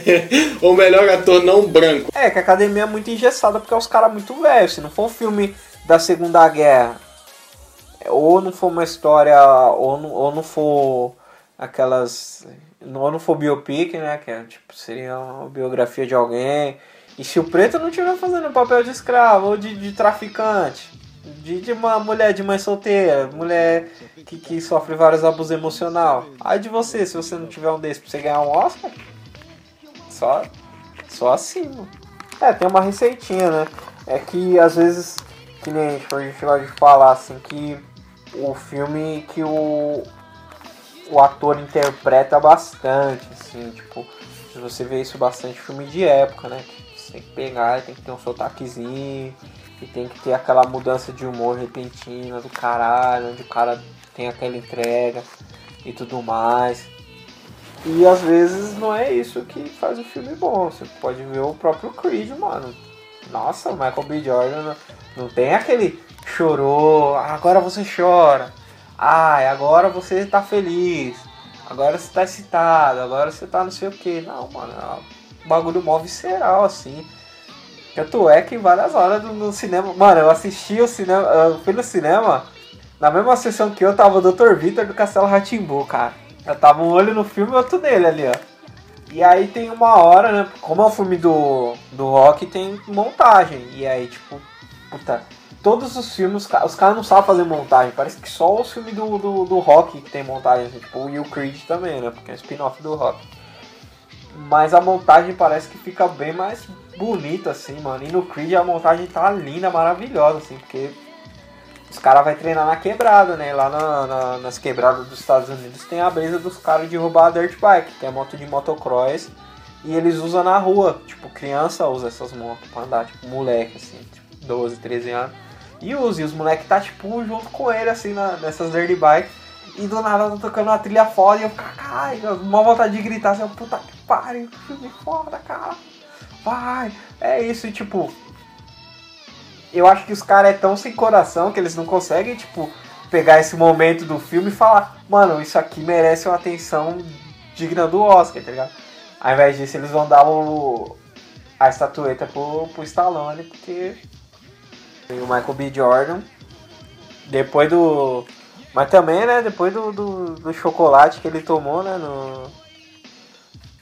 [laughs] ou melhor ator não branco. É, que a academia é muito engessada porque é os caras muito velhos. Se não for um filme da Segunda Guerra, ou não for uma história, ou não, ou não for aquelas não for biopic, né? Que é, tipo, seria uma biografia de alguém. E se o preto não estiver fazendo papel de escravo ou de, de traficante, de, de, uma mulher de mãe solteira, mulher que, que sofre vários abusos emocional. Aí de você, se você não tiver um desses pra você ganhar um Oscar, só, só assim. É, tem uma receitinha, né? É que às vezes, que nem a gente gosta de falar assim, que o filme que o, o ator interpreta bastante, assim, tipo, você vê isso bastante em filme de época, né? Você tem que pegar, tem que ter um sotaquezinho, e tem que ter aquela mudança de humor repentina do caralho, onde o cara tem aquela entrega e tudo mais. E às vezes não é isso que faz o filme bom. Você pode ver o próprio Creed, mano. Nossa, o Michael B. Jordan não, não tem aquele chorou, agora você chora. Ai, agora você tá feliz. Agora você tá excitado. Agora você tá não sei o que. Não, mano. É um bagulho mó visceral, assim. Tanto é que várias horas no, cinema. Mano, eu assisti o cinema. Eu fui no cinema. Na mesma sessão que eu tava o Dr. Victor do Castelo Ratimbu, cara. Eu tava um olho no filme e outro nele ali, ó. E aí tem uma hora, né? Como é o filme do, do rock, tem montagem. E aí, tipo, puta, todos os filmes, os caras não sabem fazer montagem. Parece que só os filmes do, do, do Rock que tem montagem, assim, tipo o Creed também, né? Porque é spin-off do Rock. Mas a montagem parece que fica bem mais bonita, assim, mano. E no Creed a montagem tá linda, maravilhosa, assim, porque os caras vão treinar na quebrada, né? Lá na, na, nas quebradas dos Estados Unidos tem a brisa dos caras de roubar a dirt bike, que é moto de motocross. E eles usam na rua, tipo, criança usa essas motos pra andar, tipo, moleque, assim, tipo, 12, 13 anos. E os, e os moleques tá tipo junto com ele, assim, na, nessas dirty bike. E do nada tá tocando uma trilha foda e eu caralho, uma vontade de gritar assim, puta que pariu, filme foda, cara. Vai, é isso, e tipo. Eu acho que os caras é tão sem coração que eles não conseguem, tipo, pegar esse momento do filme e falar, mano, isso aqui merece uma atenção digna do Oscar, tá ligado? Ao invés disso, eles vão dar o, a estatueta pro, pro Stallone, porque o Michael B. Jordan. Depois do. Mas também, né? Depois do, do, do chocolate que ele tomou, né? No,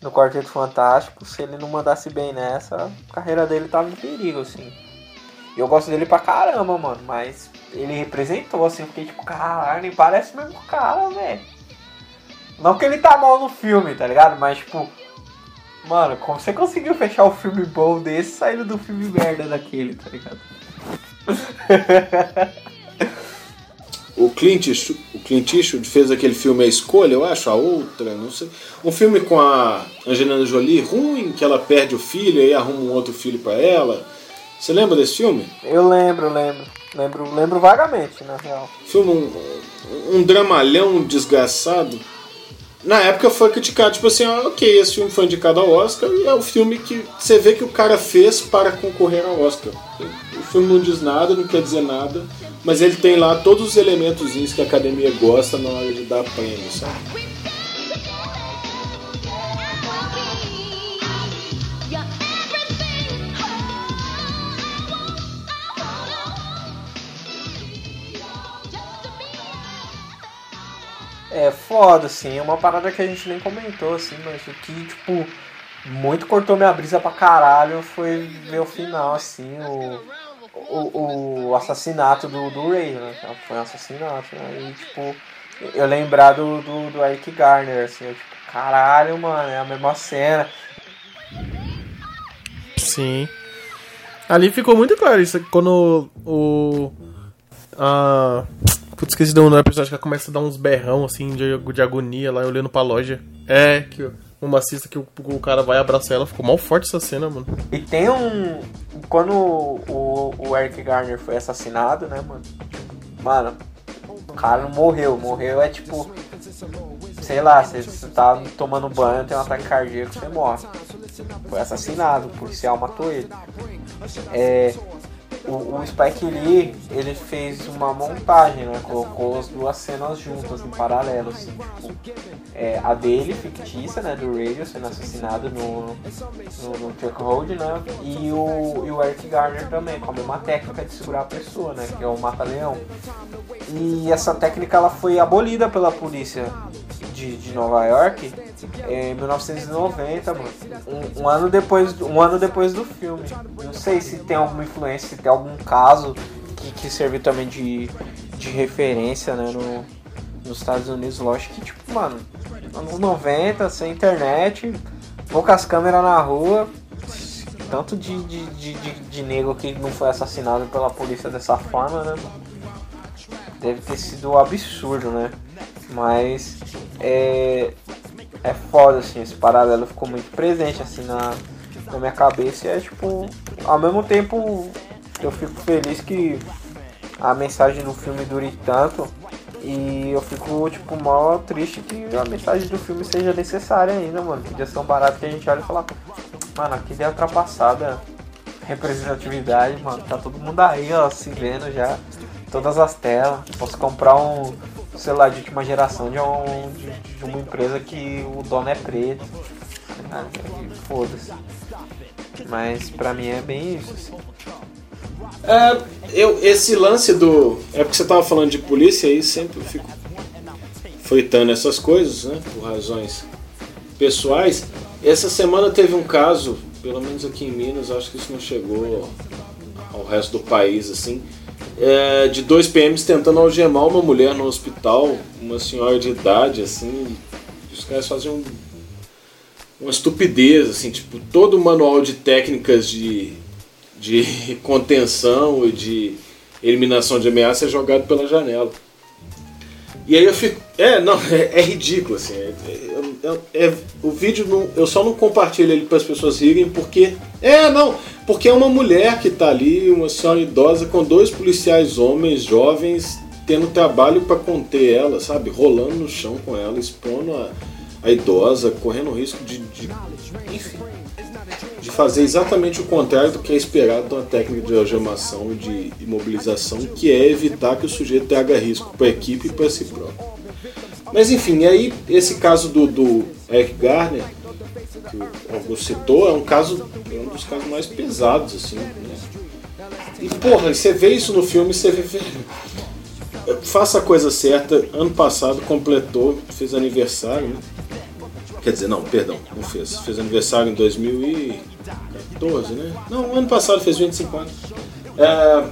no Quarteto Fantástico. Se ele não mandasse bem nessa, a carreira dele tava em perigo, assim. E eu gosto dele pra caramba, mano. Mas ele representou, assim. Fiquei tipo, caralho, nem parece mesmo o cara, velho. Não que ele tá mal no filme, tá ligado? Mas, tipo. Mano, como você conseguiu fechar o um filme bom desse saindo do filme merda daquele, tá ligado? O Clint, o Clint Eastwood fez aquele filme A Escolha, eu acho, a outra, não sei. Um filme com a Angelina Jolie, ruim, que ela perde o filho e arruma um outro filho para ela. Você lembra desse filme? Eu lembro, lembro. Lembro, lembro vagamente, na real. Filme, um, um dramalhão desgraçado. Na época foi criticado, tipo assim, ah, ok, esse filme foi indicado ao Oscar e é o filme que você vê que o cara fez para concorrer ao Oscar. Filme não diz nada, não quer dizer nada, mas ele tem lá todos os elementos que a academia gosta na hora de dar prêmio, sabe? É foda, assim, é uma parada que a gente nem comentou, assim, mas o que, tipo, muito cortou minha brisa pra caralho foi ver o final, assim, o, o, o assassinato do, do Ray, né? Foi um assassinato, né? E, tipo, eu lembrar do, do, do Eric Garner, assim, eu, tipo, caralho, mano, é a mesma cena. Sim. Ali ficou muito claro isso, quando o. A. Putz, esqueci de um episódio que ela começa a dar uns berrão assim de, de agonia lá olhando pra loja. É, que uma assista que o, o, cara vai abraçar ela, ficou mal forte essa cena, mano. E tem um. Quando o, o Eric Garner foi assassinado, né, mano? Mano, o cara não morreu. Morreu é tipo. Sei lá, você, você tá tomando banho, tem um ataque cardíaco, você morre. Foi assassinado, o policial matou ele. É, o, o Spike Lee ele fez uma montagem, né? Colocou as duas cenas juntas em paralelo, assim, tipo, é, a dele, fictícia, né? Do Radio sendo assassinado no, no, no Chuck Road, né? E o, e o Eric Garner também, com a mesma técnica de segurar a pessoa, né? Que é o mata-leão. E essa técnica ela foi abolida pela polícia de, de Nova York em 1990, mano. Um, um, ano depois, um ano depois do filme. Não sei se tem alguma influência, se algum caso que, que serviu também de, de referência, né, no, nos Estados Unidos. Lógico que, tipo, mano, anos 90, sem internet, poucas câmeras na rua, tanto de, de, de, de, de nego que não foi assassinado pela polícia dessa forma, né? Deve ter sido um absurdo, né? Mas é, é foda, assim, esse paralelo ficou muito presente, assim, na, na minha cabeça. E é tipo, ao mesmo tempo, eu fico feliz que a mensagem do filme dure tanto. E eu fico, tipo, mal triste que a mensagem do filme seja necessária ainda, mano. Podia ser um barato que a gente olha e fala, mano, que ideia ultrapassada. Representatividade, mano. Tá todo mundo aí, ó, se vendo já. Todas as telas. Posso comprar um celular de última geração de, um, de, de uma empresa que o dono é preto. Ah, Foda-se. Mas pra mim é bem isso, assim. É, eu, esse lance do. É porque você tava falando de polícia aí, sempre fico fritando essas coisas, né? Por razões pessoais. Essa semana teve um caso, pelo menos aqui em Minas, acho que isso não chegou ao resto do país, assim é, de dois PMs tentando algemar uma mulher no hospital, uma senhora de idade, assim. Os caras faziam uma estupidez, assim, tipo, todo o manual de técnicas de, de [laughs] contenção e de eliminação de ameaça é jogado pela janela. E aí eu fico. É, não, [laughs] é, é ridículo, assim. É, é, é, o vídeo, não, eu só não compartilho ele para as pessoas rirem porque. É, não, porque é uma mulher que está ali, uma senhora idosa, com dois policiais homens jovens tendo trabalho para conter ela, sabe? Rolando no chão com ela, expondo a, a idosa, correndo risco de, de, enfim, de fazer exatamente o contrário do que é esperado de uma técnica de algemação e de imobilização, que é evitar que o sujeito traga risco para a equipe e para si próprio. Mas enfim, aí esse caso do, do Eric Garner, que o Augusto citou, é um caso, é um dos casos mais pesados, assim, né? E porra, você vê isso no filme, você vê. Faça a coisa certa, ano passado completou, fez aniversário, né? Quer dizer, não, perdão, não fez. Fez aniversário em 2014, né? Não, ano passado fez 25 anos. É,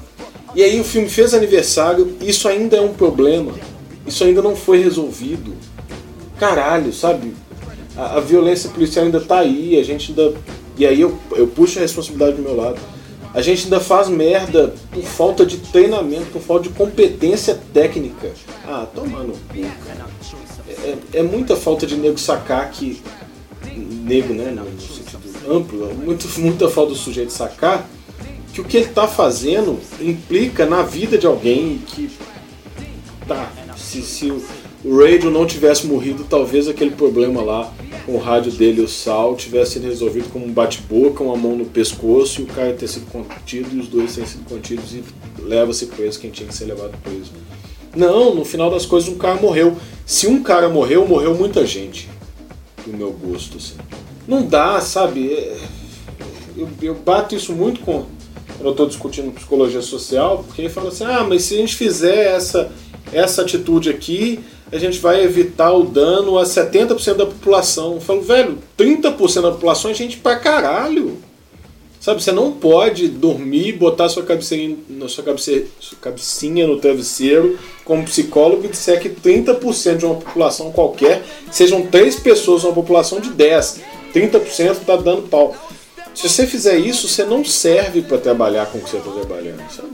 e aí o filme fez aniversário, isso ainda é um problema isso ainda não foi resolvido. Caralho, sabe? A, a violência policial ainda tá aí, a gente ainda. E aí eu, eu puxo a responsabilidade do meu lado. A gente ainda faz merda por falta de treinamento, por falta de competência técnica. Ah, tomando cu, É, é, muita falta de nego sacar que. Nego, né? No sentido amplo, muito, muita falta do sujeito sacar que o que ele está fazendo implica na vida de alguém que. Tá, se, se o, Radio não tivesse morrido, talvez aquele problema lá com o rádio dele, o Sal, tivesse sido resolvido como um bate-boca, uma mão no pescoço e o cara ter sido contido e os dois terem sido contidos e leva-se preso quem tinha que ser levado preso. Não, no final das coisas um cara morreu. Se um cara morreu, morreu muita gente. Do meu gosto, assim. Não dá, sabe? É, Eu, eu bato isso muito com. Quando eu estou discutindo psicologia social, porque ele fala assim: ah, mas se a gente fizer essa, essa atitude aqui, a gente vai evitar o dano a 70% da população. Eu falo, velho, 30% da população é gente pra caralho. Sabe, você não pode dormir, botar sua cabecinha, sua, cabece, sua cabecinha no travesseiro como psicólogo e disser que 30% de uma população qualquer, sejam 3 pessoas numa população de 10, 30% está dando pau. Se você fizer isso, você não serve para trabalhar com o que você está trabalhando, sabe?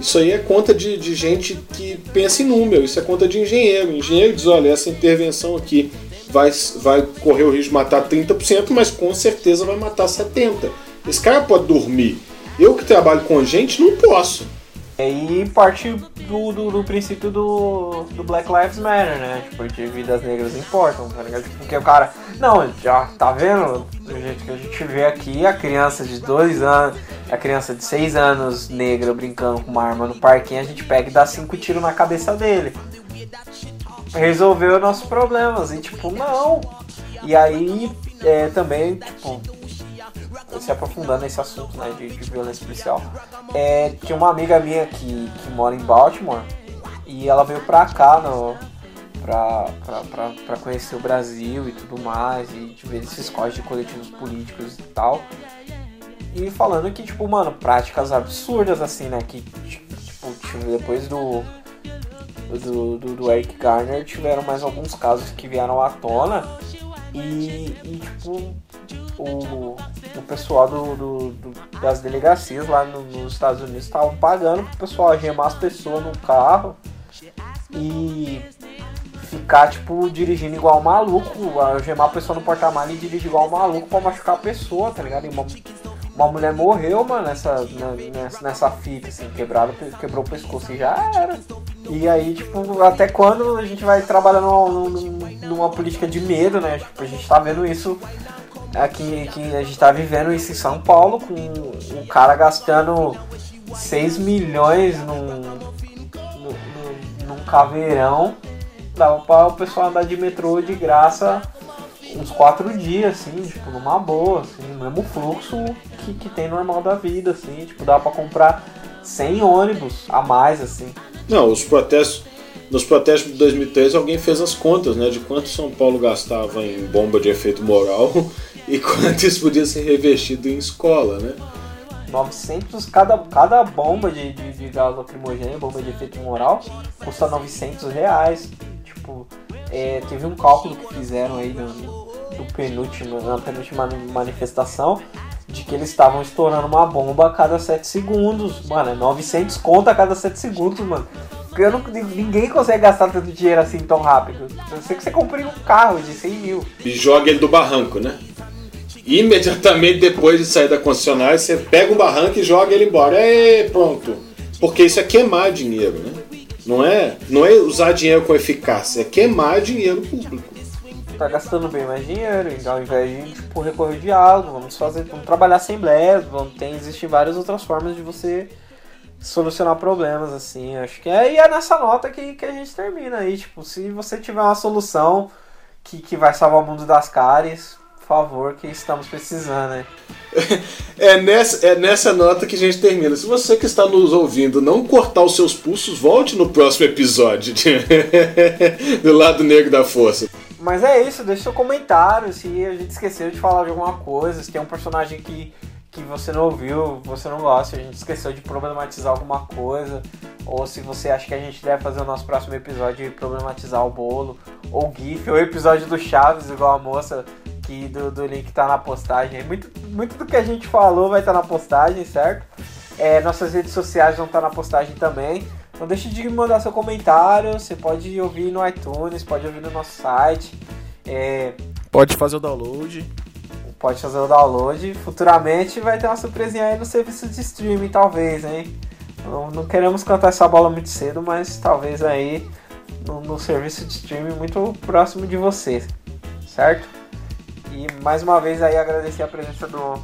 Isso aí é conta de, de gente que pensa em número, isso é conta de engenheiro. O engenheiro diz, olha, essa intervenção aqui vai, vai correr o risco de matar 30%, mas com certeza vai matar 70%. Esse cara pode dormir. Eu que trabalho com gente, não posso. E aí parte do, do, do princípio do, do Black Lives Matter, né? Tipo, de vidas negras importam, tá ligado? Porque o cara. Não, já tá vendo? Do jeito que a gente vê aqui, a criança de dois anos, a criança de seis anos negra brincando com uma arma no parquinho, a gente pega e dá cinco tiros na cabeça dele. Resolveu nossos problemas. E tipo, não. E aí é, também, tipo, se aprofundando nesse assunto né, de, de violência policial, é, tinha uma amiga minha que, que mora em Baltimore e ela veio pra cá no, pra, pra, pra, pra conhecer o Brasil e tudo mais, e de ver esses códigos de coletivos políticos e tal. E falando que, tipo, mano, práticas absurdas assim, né? Que, tipo, depois do, do, do, do Eric Garner tiveram mais alguns casos que vieram à tona e, e tipo, o, o pessoal do, do- do- das delegacias lá no- nos Estados Unidos estavam pagando pro pessoal algemar as pessoas no carro e ficar, tipo, dirigindo igual um maluco, algemar a pessoa no porta-malas e dirigir igual um maluco pra machucar a pessoa, tá ligado? E uma, uma mulher morreu, mano, nessa, nessa, nessa fita, assim, quebrado, quebrou o pescoço e já era. E aí, tipo, até quando a gente vai trabalhando numa- numa política de medo, né? Tipo, a gente tá vendo isso aqui, que a gente tá vivendo isso em São Paulo, com um cara gastando 6 milhões num, num, num- caveirão. Dava pra o pessoal andar de metrô de graça uns quatro dias, assim, tipo, numa boa, assim, no mesmo fluxo que, que tem normal da vida, assim, tipo, dá pra comprar 100 ônibus a mais, assim. Não, os protestos. Nos protestos de 2013 alguém fez as contas, né? De quanto São Paulo gastava em bomba de efeito moral e quanto isso podia ser revestido em escola, né? 900, cada, cada bomba de, de, de gás lacrimogêneo, bomba de efeito moral, custa 900 reais. Tipo, é, teve um cálculo que fizeram aí no, no penúltimo, na penúltima manifestação de que eles estavam estourando uma bomba a cada 7 segundos. Mano, é 900 conto a cada 7 segundos, mano. Eu não, ninguém consegue gastar tanto dinheiro assim tão rápido. A não ser que você compre um carro de 100 mil. E joga ele do barranco, né? Imediatamente depois de sair da concessionária, você pega o barranco e joga ele embora. E pronto. Porque isso é queimar dinheiro, né? Não é, não é usar dinheiro com eficácia, é queimar dinheiro público. tá gastando bem mais dinheiro, então ao invés de tipo, recorrer ao diálogo, vamos fazer, vamos trabalhar assembleias, vamos, tem, existem várias outras formas de você solucionar problemas, assim, acho que é, e é nessa nota que, que a gente termina aí, tipo, se você tiver uma solução que, que vai salvar o mundo das por favor, que estamos precisando, né? [laughs] É nessa, é nessa nota que a gente termina. Se você que está nos ouvindo não cortar os seus pulsos, volte no próximo episódio de- [laughs] do lado negro da força. Mas é isso, deixa seu comentário se a gente esqueceu de falar de alguma coisa, se tem um personagem que, que você não ouviu, você não gosta, a gente esqueceu de problematizar alguma coisa, ou se você acha que a gente deve fazer o nosso próximo episódio e problematizar o bolo, ou o GIF, ou o episódio do Chaves, igual a moça que do, do link tá na postagem. Muito, muito do que a gente falou vai estar na postagem, certo? É, nossas redes sociais vão estar na postagem também. Não deixe de mandar seu comentário. Você pode ouvir no iTunes, pode ouvir no nosso site. É, Pode fazer o download. pode fazer o download. Futuramente vai ter uma surpresinha aí no serviço de streaming, talvez, hein? Não, não queremos cantar essa bola muito cedo, mas talvez aí no, no serviço de streaming muito próximo de você, certo? E mais uma vez aí agradecer a presença do,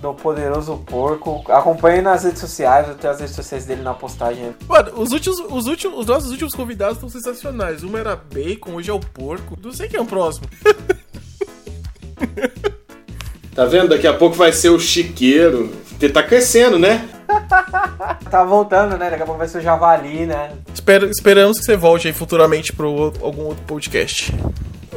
do Poderoso Porco. Acompanhe nas redes sociais, eu tenho as redes sociais dele na postagem. Mano, os últimos, os últimos, os nossos últimos convidados estão sensacionais. Uma era bacon, hoje é o porco. Não sei quem é o próximo. [laughs] Tá vendo? Daqui a pouco vai ser o chiqueiro. Porque tá crescendo, né? [laughs] Tá voltando, né? Daqui a pouco vai ser o Javali, né? Espero, esperamos que você volte aí futuramente para algum outro podcast.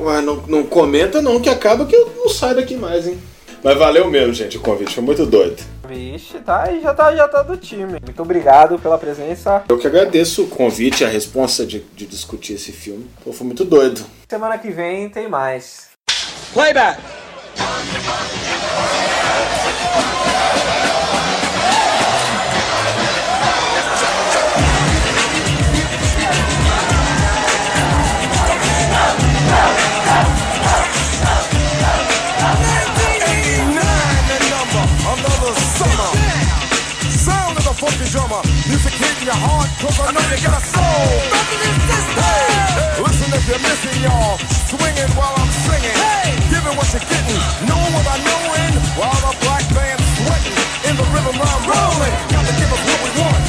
Ué, não, não comenta não, que acaba que eu não saio daqui mais, hein? Mas valeu mesmo, gente, o convite. Foi muito doido. Vixe, tá aí, já tá, já tá do time. Muito obrigado pela presença. Eu que agradeço o convite, a responsa de, de discutir esse filme. Pô, foi muito doido. Semana que vem tem mais. Playback! Drummer. Music hitting your heart, cause I know you got a soul. Hey, listen if you're missing, y'all. Swinging while I'm singing. Giving what you're getting. Know what I know in. While the black band's sweating. In the rhythm I'm rolling. Gotta give us what we want.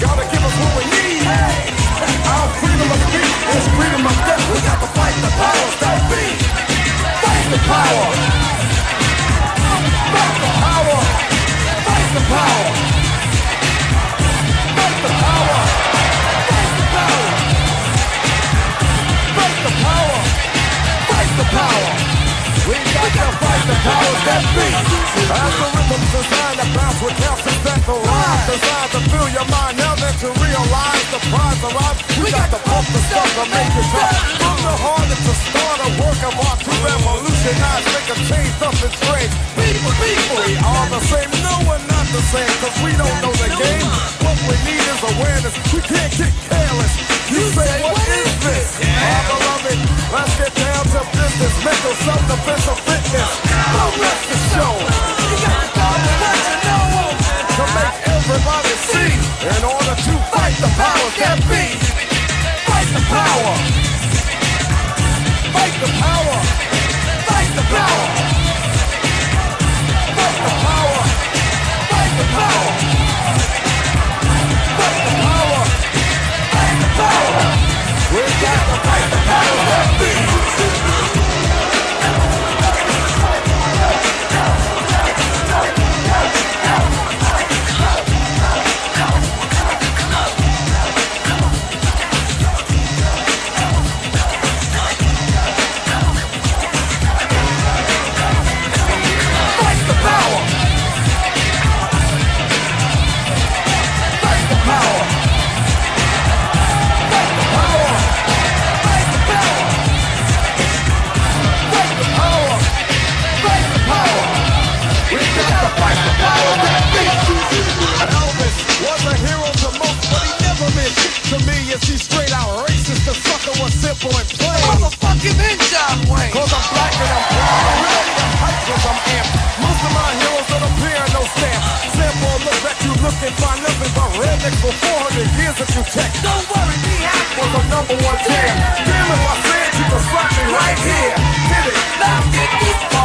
Gotta give us what we need. Our freedom of speech is freedom of death. We got to fight the powers that be. Fight the power. Fight the power. Fight the power. Power. We fight the powers that be. Algorithms designed to bounce with capsules that the designed to fill your mind. Now that you realize the prize we got to pump the stuff to make it tough. From the heart to start a work of art to revolutionize, make a change, something strange. People, people, we are the same. No, we're not the same, cause we don't know the game. What we need is awareness. We can't get careless. You say, what is this? Our beloved, let's get down to business. Mental self-defense fitness. Don't let the show. You got to go with what you know. To make everybody see. In order to fight the powers that be. Fight the power. Fight the power. Fight the power. A number one jam. Damn if I said you could slap me right here. Hit it. Now get me